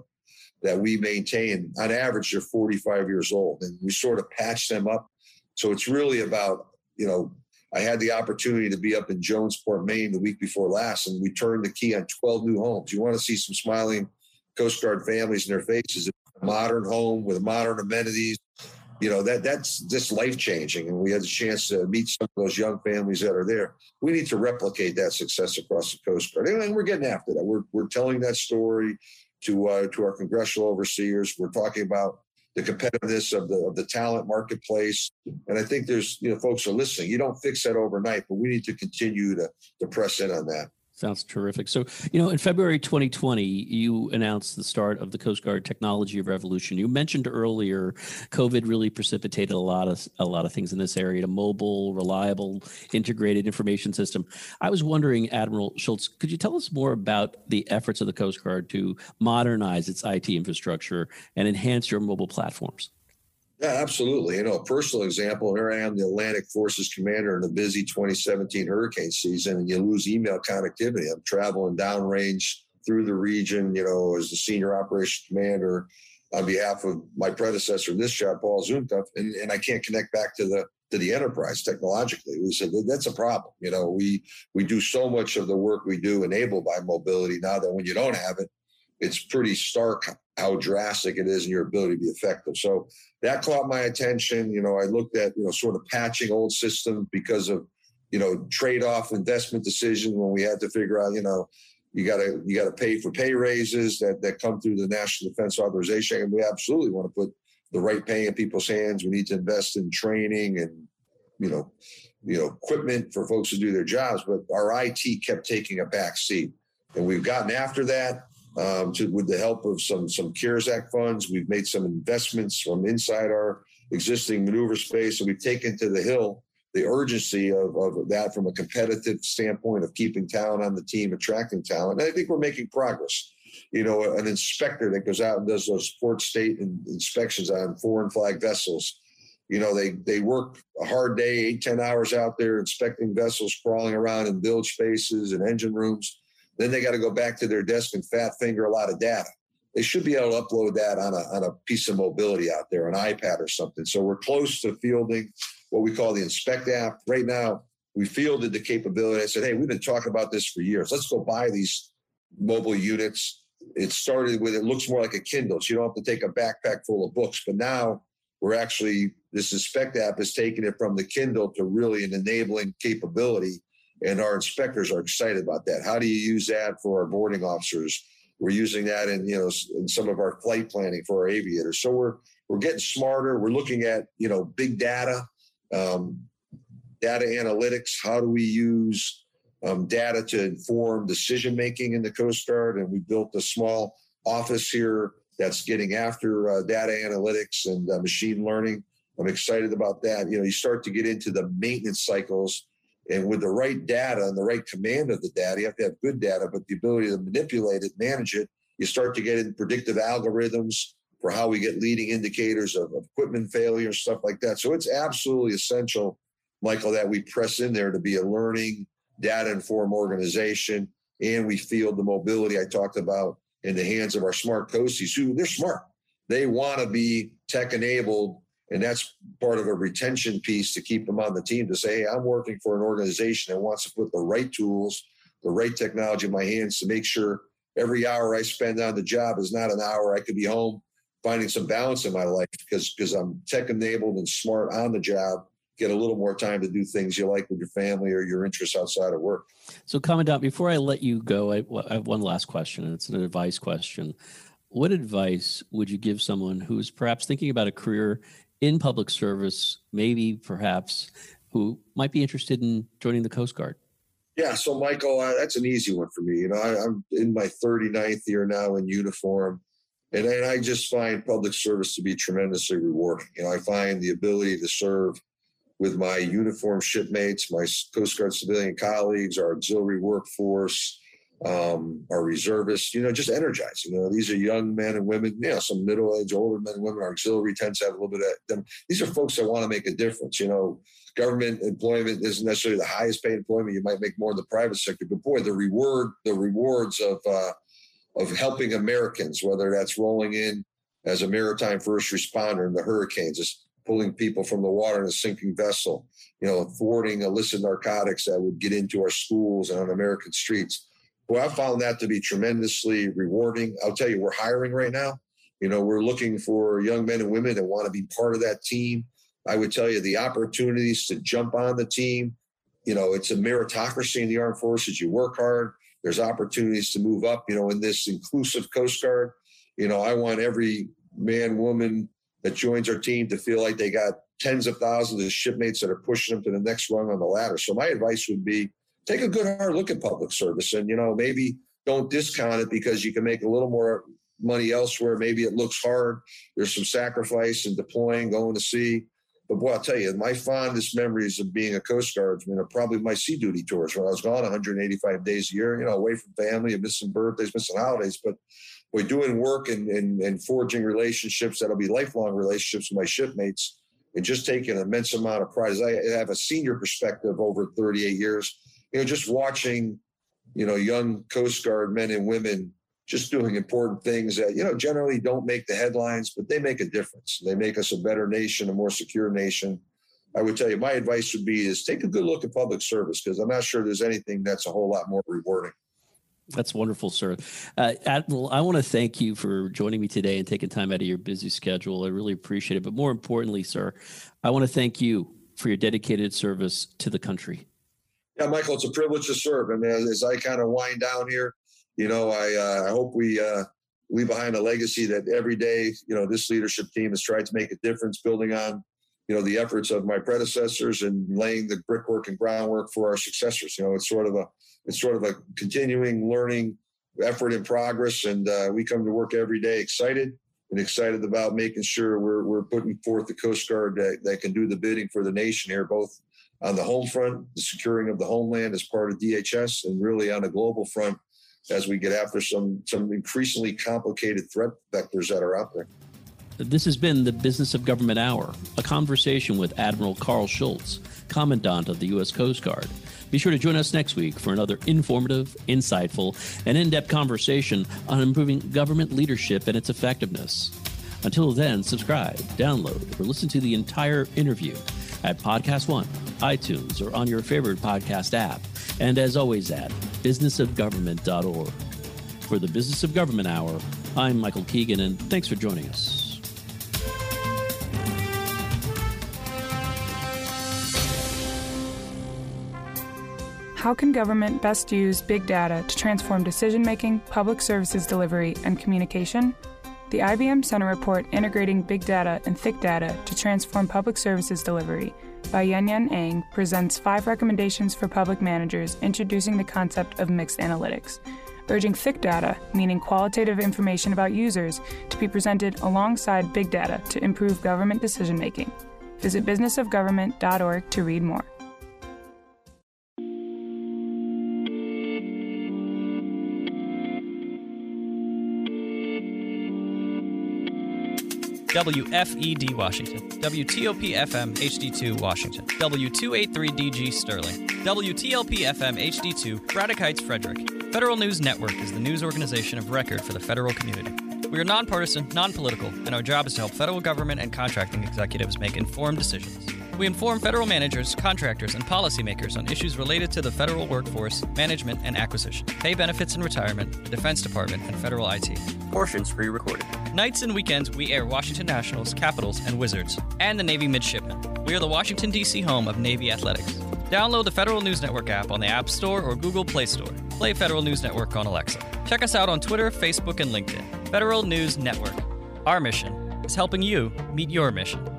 that we maintain. On average, they're 45 years old and we sort of patch them up. So it's really about, you know, I had the opportunity to be up in Jonesport, Maine the week before last, and we turned the key on 12 new homes. You want to see some smiling Coast Guard families in their faces, modern home with modern amenities, you know that that's just life changing and we had the chance to meet some of those young families that are there. We need to replicate that success across the coast guard and we're getting after that. We're, we're telling that story to uh, to our congressional overseers. We're talking about the competitiveness of the of the talent marketplace and i think there's you know folks are listening. You don't fix that overnight but we need to continue to to press in on that Sounds terrific. So, you know, in February 2020, you announced the start of the Coast Guard Technology Revolution. You mentioned earlier, COVID really precipitated a lot of a lot of things in this area. To mobile, reliable, integrated information system. I was wondering, Admiral Schultz, could you tell us more about the efforts of the Coast Guard to modernize its IT infrastructure and enhance your mobile platforms? Yeah, absolutely. You know, a personal example here I am, the Atlantic Forces commander in a busy 2017 hurricane season, and you lose email connectivity. I'm traveling downrange through the region, you know, as the senior operations commander on behalf of my predecessor in this job, Paul Zukunft, and, and I can't connect back to the to the enterprise technologically. We said that's a problem. You know, we we do so much of the work we do enabled by mobility now that when you don't have it, it's pretty stark how drastic it is in your ability to be effective. So that caught my attention. You know, I looked at, you know, sort of patching old systems because of, you know, trade-off investment decisions when we had to figure out, you know, you gotta you gotta pay for pay raises that, that come through the National Defense Authorization. And we absolutely want to put the right pay in people's hands. We need to invest in training and, you know, you know, equipment for folks to do their jobs. But our IT kept taking a back seat. And we've gotten after that um, to, with the help of some some CARES Act funds. We've made some investments from inside our existing maneuver space, and we've taken to the hill the urgency of, of that from a competitive standpoint of keeping talent on the team, attracting talent. And I think we're making progress. You know, an inspector that goes out and does those port state inspections on foreign flag vessels. You know, they they work a hard day, ten hours out there inspecting vessels, crawling around in bilge spaces and engine rooms then they got to go back to their desk and fat finger a lot of data. They should be able to upload that on a, on a piece of mobility out there, an iPad or something. So we're close to fielding what we call the Inspect app. Right now, we fielded the capability. I said, hey, we've been talking about this for years. Let's go buy these mobile units. It started with, it looks more like a Kindle. So you don't have to take a backpack full of books. But now we're actually, this Inspect app is taking it from the Kindle to really an enabling capability and our inspectors are excited about that. How do you use that for our boarding officers? We're using that in you know in some of our flight planning for our aviators. So we're we're getting smarter. We're looking at you know big data, um, data analytics. How do we use um, data to inform decision making in the Coast Guard? And we built a small office here that's getting after uh, data analytics and uh, machine learning. I'm excited about that. You know, you start to get into the maintenance cycles and with the right data and the right command of the data, you have to have good data, but the ability to manipulate it, manage it, you start to get in predictive algorithms for how we get leading indicators of, equipment failure, stuff like that. So it's absolutely essential, Michael, that we press in there to be a learning, data informed organization. And we field the mobility I talked about in the hands of our smart coasties who they're smart. They want to be tech enabled and that's part of a retention piece to keep them on the team to say, hey, I'm working for an organization that wants to put the right tools, the right technology in my hands to make sure every hour I spend on the job is not an hour I could be home finding some balance in my life because because I'm tech enabled and smart on the job get a little more time to do things you like with your family or your interests outside of work. So, Commandant, before I let you go, I, I have one last question, and it's an advice question. What advice would you give someone who's perhaps thinking about a career in public service, maybe perhaps who might be interested in joining the Coast Guard? Yeah, so Michael, uh, that's an easy one for me. You know, I, am in my 39th year now in uniform, and, and I just find public service to be tremendously rewarding. You know, I find the ability to serve with my uniform shipmates, my Coast Guard civilian colleagues, our auxiliary workforce, um, our reservists, you know, just energizing. You know, these are young men and women, you know, some middle aged, older men and women. Our auxiliary tends to have a little bit of them. These are folks that want to make a difference. You know, government employment isn't necessarily the highest paid employment. You might make more in the private sector, but boy, the reward, the rewards of uh, of helping Americans, whether that's rolling in as a maritime first responder in the hurricanes, just pulling people from the water in a sinking vessel, you know, thwarting illicit narcotics that would get into our schools and on American streets well, I found that to be tremendously rewarding. I'll tell you, we're hiring right now. You know, we're looking for young men and women that want to be part of that team. I would tell you the opportunities to jump on the team. You know, it's a meritocracy in the armed forces. You work hard. There's opportunities to move up. You know, in this inclusive Coast Guard. You know, I want every man, woman that joins our team to feel like they got tens of thousands of shipmates that are pushing them to the next rung on the ladder. So my advice would be take a good hard look at public service and you know maybe don't discount it because you can make a little more money elsewhere. Maybe it looks hard. There's some sacrifice in deploying going to sea but boy i'll tell you my fondest memories of being a coast guardsman are probably my sea duty tours when i was gone 185 days a year you know away from family and missing birthdays missing holidays. But we're doing work and, and, and forging relationships that'll be lifelong relationships with my shipmates and just taking an immense amount of pride. I have a senior perspective over 38 years you know, just watching, you know, young Coast Guard men and women just doing important things that, you know, generally don't make the headlines, but they make a difference. They make us a better nation, a more secure nation. I would tell you, my advice would be is take a good look at public service because I'm not sure there's anything that's a whole lot more rewarding. That's wonderful, sir. Uh, Admiral, I want to thank you for joining me today and taking time out of your busy schedule. I really appreciate it. But more importantly, sir, I want to thank you for your dedicated service to the country. Yeah, Michael, it's a privilege to serve. And as, as I kind of wind down here, you know, I, uh, I hope we uh, leave behind a legacy that every day, you know, this leadership team has tried to make a difference, building on, you know, the efforts of my predecessors and laying the brickwork and groundwork for our successors. You know, it's sort of a, it's sort of a continuing learning effort in progress, and uh, we come to work every day excited and excited about making sure we're we're putting forth the Coast Guard that, that can do the bidding for the nation here, both on the home front, the securing of the homeland as part of DHS, and really on a global front as we get after some some increasingly complicated threat vectors that are out there. This has been the Business of Government Hour, a conversation with Admiral Karl Schultz, Commandant of the U.S. Coast Guard. Be sure to join us next week for another informative, insightful, and in depth conversation on improving government leadership and its effectiveness. Until then, subscribe, download, or listen to the entire interview at Podcast One, iTunes, or on your favorite podcast app. And as always, at businessofgovernment.org. For the Business of Government Hour, I'm Michael Keegan, and thanks for joining us. How can government best use big data to transform decision making, public services delivery, and communication? The IBM Center report Integrating Big Data and Thick Data to Transform Public Services Delivery by Yuen Yuen Ang presents five recommendations for public managers introducing the concept of mixed analytics, urging thick data, meaning qualitative information about users, to be presented alongside big data to improve government decision making. Visit businessofgovernment.org to read more. WFED Washington, WTOP FM HD2 Washington, W283DG Sterling, WTLP FM HD2 Braddock Heights Frederick. Federal News Network is the news organization of record for the federal community. We are nonpartisan, non political, and our job is to help federal government and contracting executives make informed decisions. We inform federal managers, contractors, and policymakers on issues related to the federal workforce, management, and acquisition, pay benefits and retirement, the Defense Department, and federal IT. Portions pre recorded. Nights and weekends, we air Washington Nationals, Capitals, and Wizards, and the Navy Midshipmen. We are the Washington, D.C. home of Navy Athletics. Download the Federal News Network app on the App Store or Google Play Store. Play Federal News Network on Alexa. Check us out on Twitter, Facebook, and LinkedIn. Federal News Network. Our mission is helping you meet your mission.